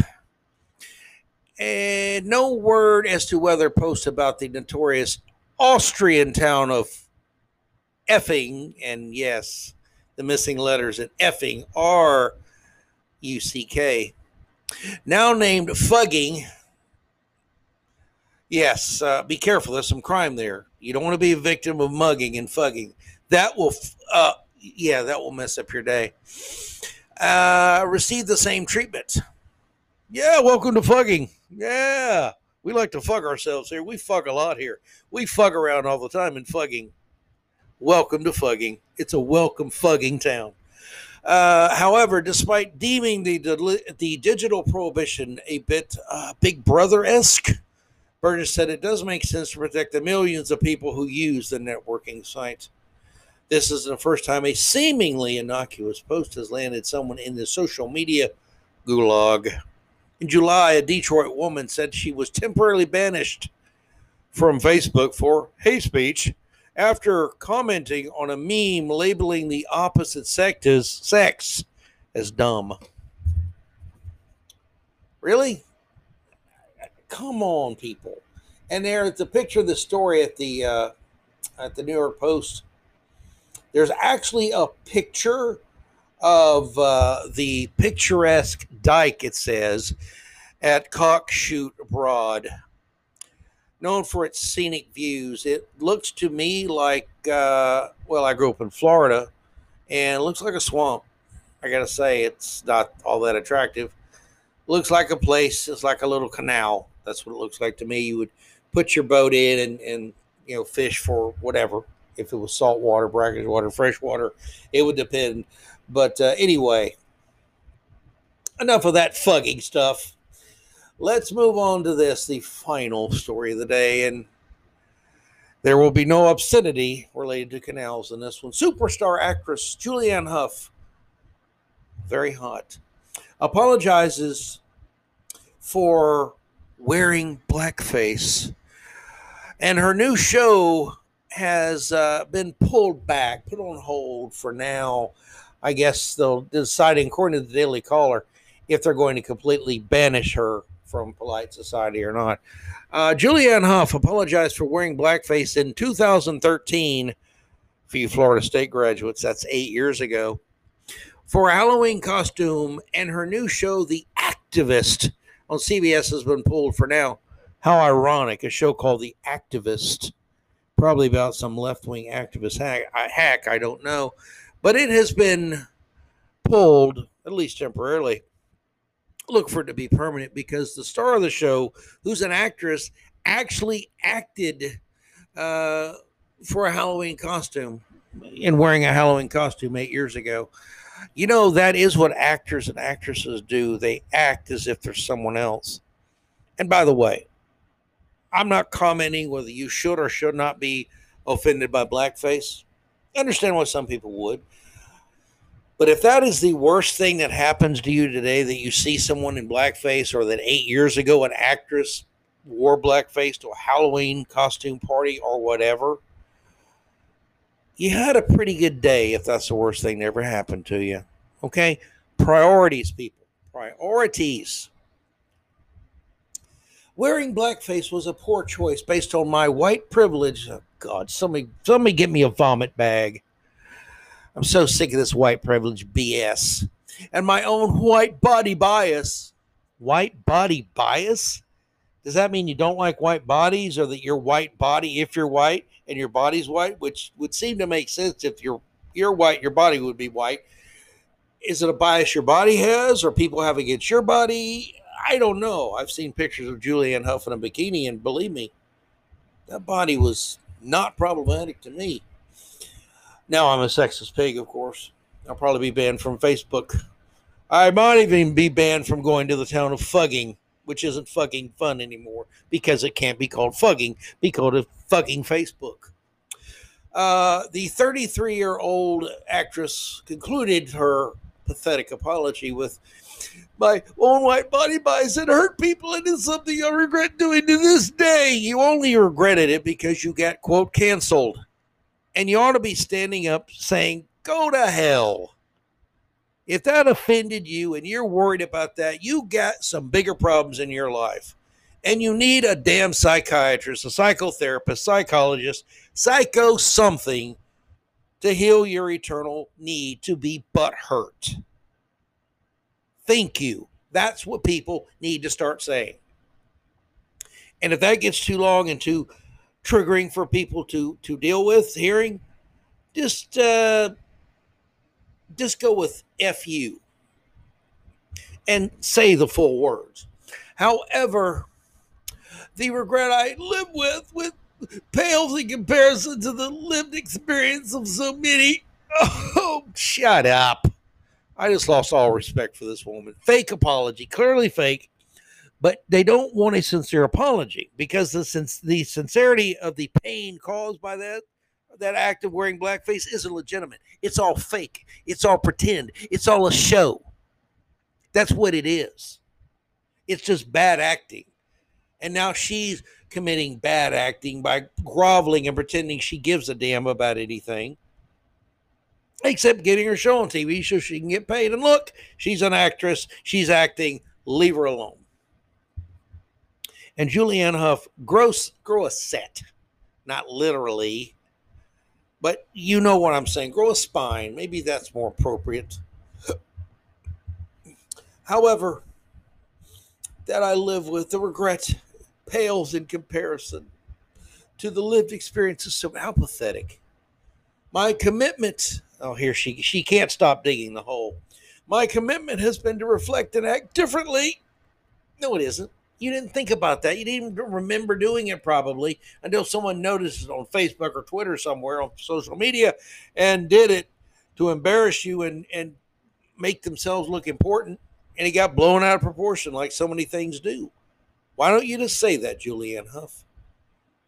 And no word as to whether posts about the notorious Austrian town of effing, and yes, the missing letters in effing are U C K. Now named Fugging. Yes, uh, be careful. There's some crime there. You don't want to be a victim of mugging and fugging. That will, uh, yeah, that will mess up your day. Uh, receive the same treatment. Yeah, welcome to fugging. Yeah, we like to fuck ourselves here. We fuck a lot here. We fuck around all the time in fugging. Welcome to fugging. It's a welcome fugging town. Uh, however, despite deeming the the digital prohibition a bit uh, Big Brother esque, Burgess said it does make sense to protect the millions of people who use the networking site. This is the first time a seemingly innocuous post has landed someone in the social media gulag. In July, a Detroit woman said she was temporarily banished from Facebook for hate speech after commenting on a meme labeling the opposite sex as dumb. Really? Come on, people. And there's a picture of the story at the uh, at the New York Post. There's actually a picture of uh, the picturesque dike, it says, at Cockshoot Broad known for its scenic views. It looks to me like, uh, well, I grew up in Florida, and looks like a swamp. I gotta say, it's not all that attractive. Looks like a place. It's like a little canal. That's what it looks like to me. You would put your boat in and, and you know fish for whatever. If it was salt water, brackish water, fresh water, it would depend. But uh, anyway, enough of that fugging stuff let's move on to this, the final story of the day. And there will be no obscenity related to canals in this one. Superstar actress Julianne Hough, very hot, apologizes for wearing blackface. And her new show has uh, been pulled back, put on hold for now. I guess they'll decide, according to the Daily Caller, if they're going to completely banish her from polite society or not. Uh, Julianne Hough apologized for wearing blackface in 2013 for you Florida State graduates. That's eight years ago. For a Halloween costume and her new show, The Activist, on CBS has been pulled for now. How ironic, a show called The Activist, probably about some left wing activist hack, hack, I don't know. But it has been pulled, at least temporarily look for it to be permanent because the star of the show, who's an actress, actually acted uh, for a Halloween costume in wearing a Halloween costume eight years ago. You know, that is what actors and actresses do. They act as if they're someone else. And by the way, I'm not commenting whether you should or should not be offended by blackface. I understand why some people would. But if that is the worst thing that happens to you today, that you see someone in blackface, or that eight years ago an actress wore blackface to a Halloween costume party or whatever, you had a pretty good day if that's the worst thing that ever happened to you. Okay? Priorities, people. Priorities. Wearing blackface was a poor choice based on my white privilege. Oh God, somebody, somebody get me a vomit bag. I'm so sick of this white privilege BS and my own white body bias. White body bias? Does that mean you don't like white bodies or that your white body, if you're white and your body's white, which would seem to make sense if you're you're white, your body would be white. Is it a bias your body has or people have against your body? I don't know. I've seen pictures of Julianne Hough in a bikini, and believe me, that body was not problematic to me. Now I'm a sexist pig, of course. I'll probably be banned from Facebook. I might even be banned from going to the town of Fugging, which isn't fucking fun anymore because it can't be called fugging, because called a fucking Facebook. Uh, the 33 year old actress concluded her pathetic apology with my own white body bias and hurt people and it's something I regret doing to this day. You only regretted it because you got quote canceled. And you ought to be standing up saying, go to hell. If that offended you and you're worried about that, you got some bigger problems in your life. And you need a damn psychiatrist, a psychotherapist, psychologist, psycho something to heal your eternal need to be butt hurt. Thank you. That's what people need to start saying. And if that gets too long and too triggering for people to to deal with hearing, just uh, just go with "fu" and say the full words. However, the regret I live with with pales in comparison to the lived experience of so many. Oh, shut up. I just lost all respect for this woman. Fake apology, clearly fake, but they don't want a sincere apology because the the sincerity of the pain caused by that that act of wearing blackface isn't legitimate. It's all fake. It's all pretend. It's all a show. That's what it is. It's just bad acting. And now she's committing bad acting by groveling and pretending she gives a damn about anything except getting her show on TV so she can get paid. And look, she's an actress, she's acting, leave her alone. And Julianne Hough, gross, grow a set, not literally, but you know what I'm saying. Grow a spine. Maybe that's more appropriate. However, that I live with, the regret pales in comparison to the lived experiences. So how pathetic. My commitment Oh, here she she can't stop digging the hole. My commitment has been to reflect and act differently. No, it isn't. You didn't think about that. You didn't even remember doing it probably until someone noticed it on Facebook or Twitter somewhere on social media and did it to embarrass you and and make themselves look important. And it got blown out of proportion like so many things do. Why don't you just say that, Julianne Hough?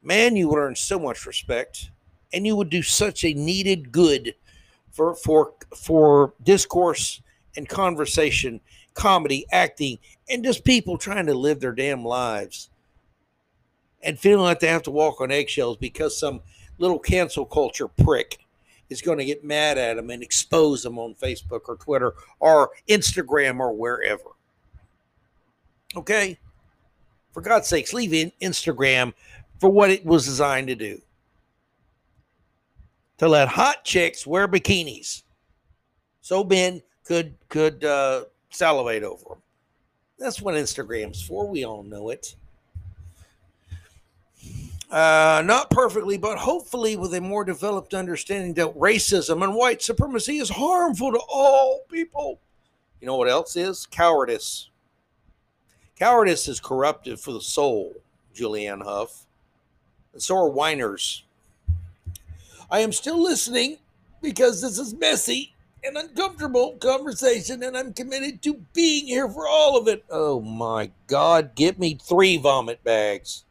Man, you would earn so much respect and you would do such a needed good for for for discourse and conversation, comedy, acting, and just people trying to live their damn lives and feeling like they have to walk on eggshells because some little cancel culture prick is going to get mad at them and expose them on Facebook or Twitter or Instagram or wherever. Okay? For God's sakes, leave in Instagram for what it was designed to do to let hot chicks wear bikinis so men could could uh, salivate over them. That's what Instagram's for. We all know it. Uh, not perfectly, but hopefully with a more developed understanding that racism and white supremacy is harmful to all people. You know what else is? Cowardice. Cowardice is corruptive for the soul, Julianne Hough. And so are whiners. I am still listening because this is messy and uncomfortable conversation, and I'm committed to being here for all of it. Oh my God, get me three vomit bags.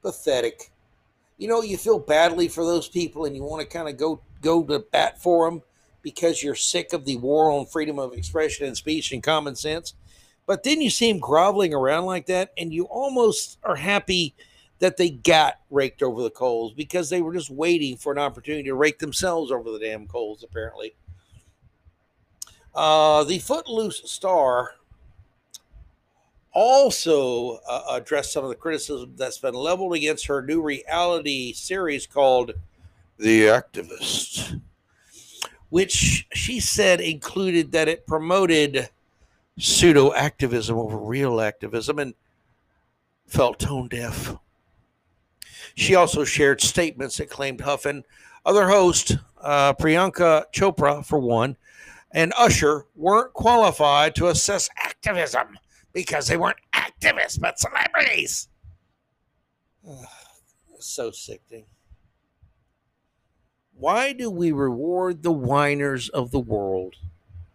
Pathetic. You know, you feel badly for those people and you want to kind of go go to bat for them because you're sick of the war on freedom of expression and speech and common sense. But then you see them groveling around like that, and you almost are happy that they got raked over the coals because they were just waiting for an opportunity to rake themselves over the damn coals, apparently. Uh, the Footloose Star also uh, addressed some of the criticism that's been leveled against her new reality series called The Activist, which she said included that it promoted pseudo activism over real activism and felt tone deaf. She also shared statements that claimed Huffin Other host, uh, Priyanka Chopra, for one, and Usher weren't qualified to assess activism because they weren't activists but celebrities. so sickening. Why do we reward the whiners of the world?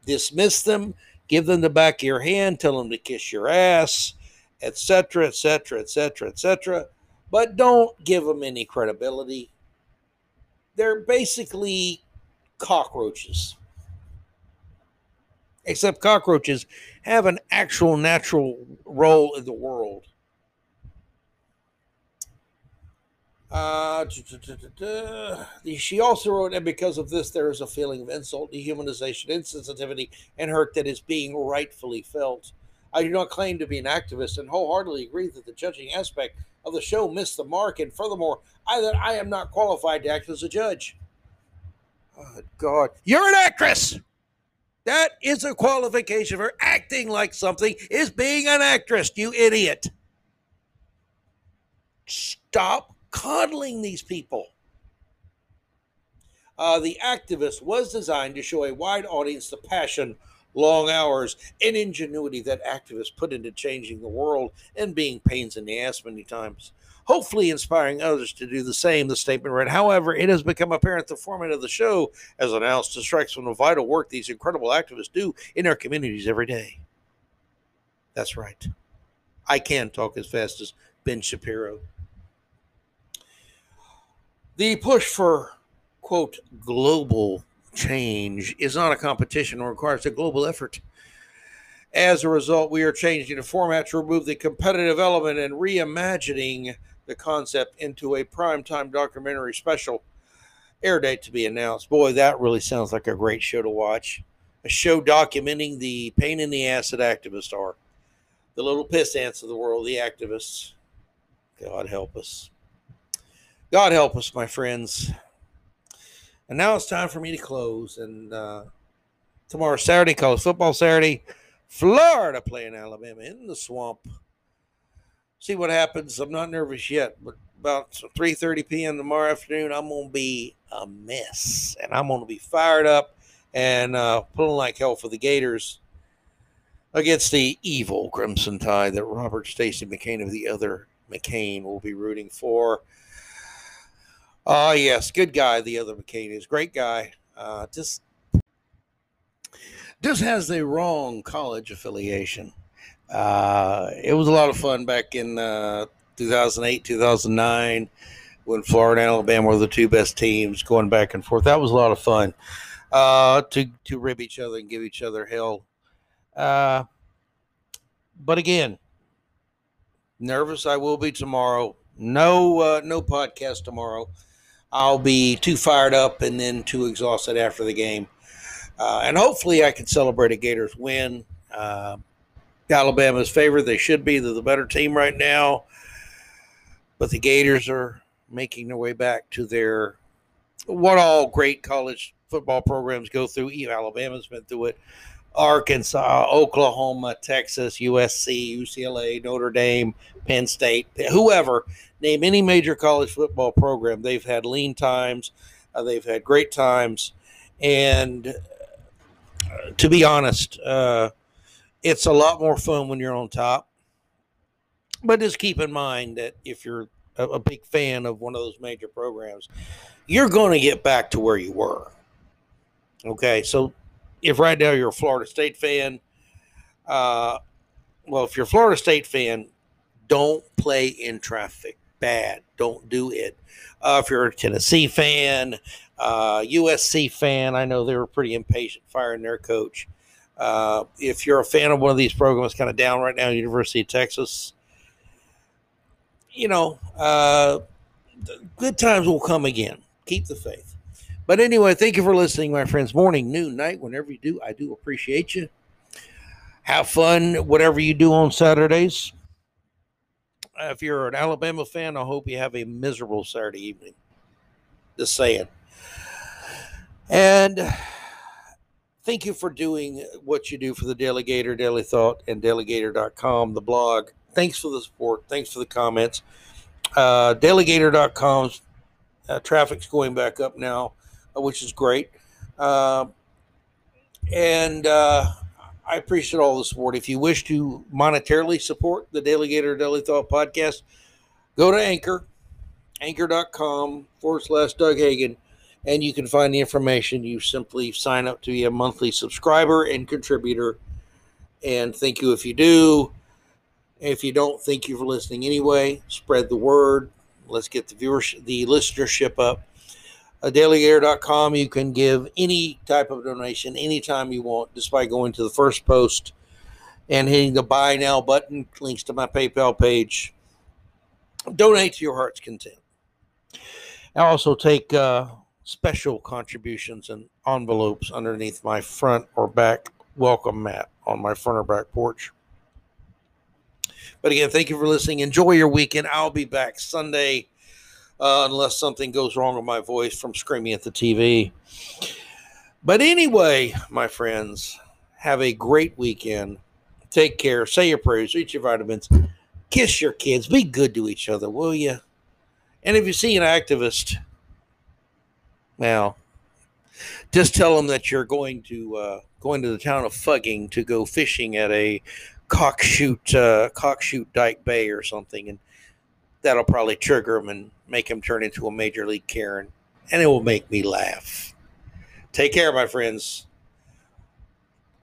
Dismiss them, give them the back of your hand, tell them to kiss your ass, etc., etc., etc., etc., but don't give them any credibility. They're basically cockroaches. Except cockroaches have an actual natural role in the world. Uh, she also wrote, and because of this, there is a feeling of insult, dehumanization, insensitivity, and hurt that is being rightfully felt. I do not claim to be an activist and wholeheartedly agree that the judging aspect of the show missed the mark, and furthermore, I that I am not qualified to act as a judge. Oh, God, you're an actress. That is a qualification for acting like something is being an actress, you idiot. Stop coddling these people. Uh, the activist was designed to show a wide audience the passion, long hours, and ingenuity that activists put into changing the world and being pains in the ass many times. Hopefully, inspiring others to do the same, the statement read. However, it has become apparent the format of the show, as announced, distracts from the vital work these incredible activists do in our communities every day. That's right. I can talk as fast as Ben Shapiro. The push for, quote, global change is not a competition or requires a global effort. As a result, we are changing the format to remove the competitive element and reimagining the concept into a primetime documentary special. Air date to be announced. Boy, that really sounds like a great show to watch. A show documenting the pain in the ass that activists are. The little piss ants of the world, the activists. God help us. God help us, my friends. And now it's time for me to close. And uh, tomorrow, Saturday, college football Saturday, Florida playing Alabama in the swamp. See what happens. I'm not nervous yet, but about 3:30 p.m. tomorrow afternoon, I'm gonna be a mess, and I'm gonna be fired up and uh, pulling like hell for the Gators against the evil Crimson Tide that Robert Stacy McCain of the other McCain will be rooting for. Ah, uh, yes, good guy. The other McCain is great guy. Uh, just just has the wrong college affiliation. Uh, it was a lot of fun back in uh, 2008, 2009, when Florida and Alabama were the two best teams going back and forth. That was a lot of fun uh, to to rib each other and give each other hell. Uh, but again, nervous I will be tomorrow. No, uh, no podcast tomorrow. I'll be too fired up and then too exhausted after the game. Uh, and hopefully I can celebrate a Gators win. Uh, Alabama's favorite. They should be. They're the better team right now. But the Gators are making their way back to their what all great college football programs go through. Even Alabama's been through it. Arkansas, Oklahoma, Texas, USC, UCLA, Notre Dame, Penn State, whoever, name any major college football program. They've had lean times, uh, they've had great times. And uh, to be honest, uh, it's a lot more fun when you're on top. But just keep in mind that if you're a, a big fan of one of those major programs, you're going to get back to where you were. Okay, so if right now you're a Florida State fan, uh, well, if you're a Florida State fan, don't play in traffic. Bad. Don't do it. Uh, if you're a Tennessee fan, uh, USC fan, I know they were pretty impatient firing their coach. Uh, if you're a fan of one of these programs, kind of down right now, University of Texas, you know, uh, good times will come again. Keep the faith. But anyway, thank you for listening, my friends. Morning, noon, night, whenever you do, I do appreciate you. Have fun, whatever you do on Saturdays. If you're an Alabama fan, I hope you have a miserable Saturday evening. Just saying. And thank you for doing what you do for the DaleyGator, DaleyThought, and DaleyGator.com, the blog. Thanks for the support. Thanks for the comments. Uh, DaleyGator.com Uh, traffic's going back up now, uh, which is great. Uh, and uh, I appreciate all the support. If you wish to monetarily support the DaleyGator DaleyThought podcast, go to Anchor, anchor.com forward slash Doug Hagin, and you can find the information. You simply sign up to be a monthly subscriber and contributor. And thank you if you do. If you don't, thank you for listening anyway. Spread the word. Let's get the viewership, the listenership up. Uh, daleygator.com, you can give any type of donation anytime you want just by going to the first post and hitting the buy now button. Links to my PayPal page. Donate to your heart's content. I also take uh, special contributions and envelopes underneath my front or back welcome mat on my front or back porch. But again, thank you for listening. Enjoy your weekend. I'll be back Sunday uh, unless something goes wrong with my voice from screaming at the TV. But anyway, my friends, have a great weekend. Take care. Say your prayers. Eat your vitamins. Kiss your kids. Be good to each other, will you? And if you see an activist, well, just tell them that you're going to uh, going to the town of Fugging to go fishing at a cockshoot uh, cockshoot Dyke Bay or something, and that'll probably trigger him and make him turn into a major league Karen, and it will make me laugh. Take care, my friends.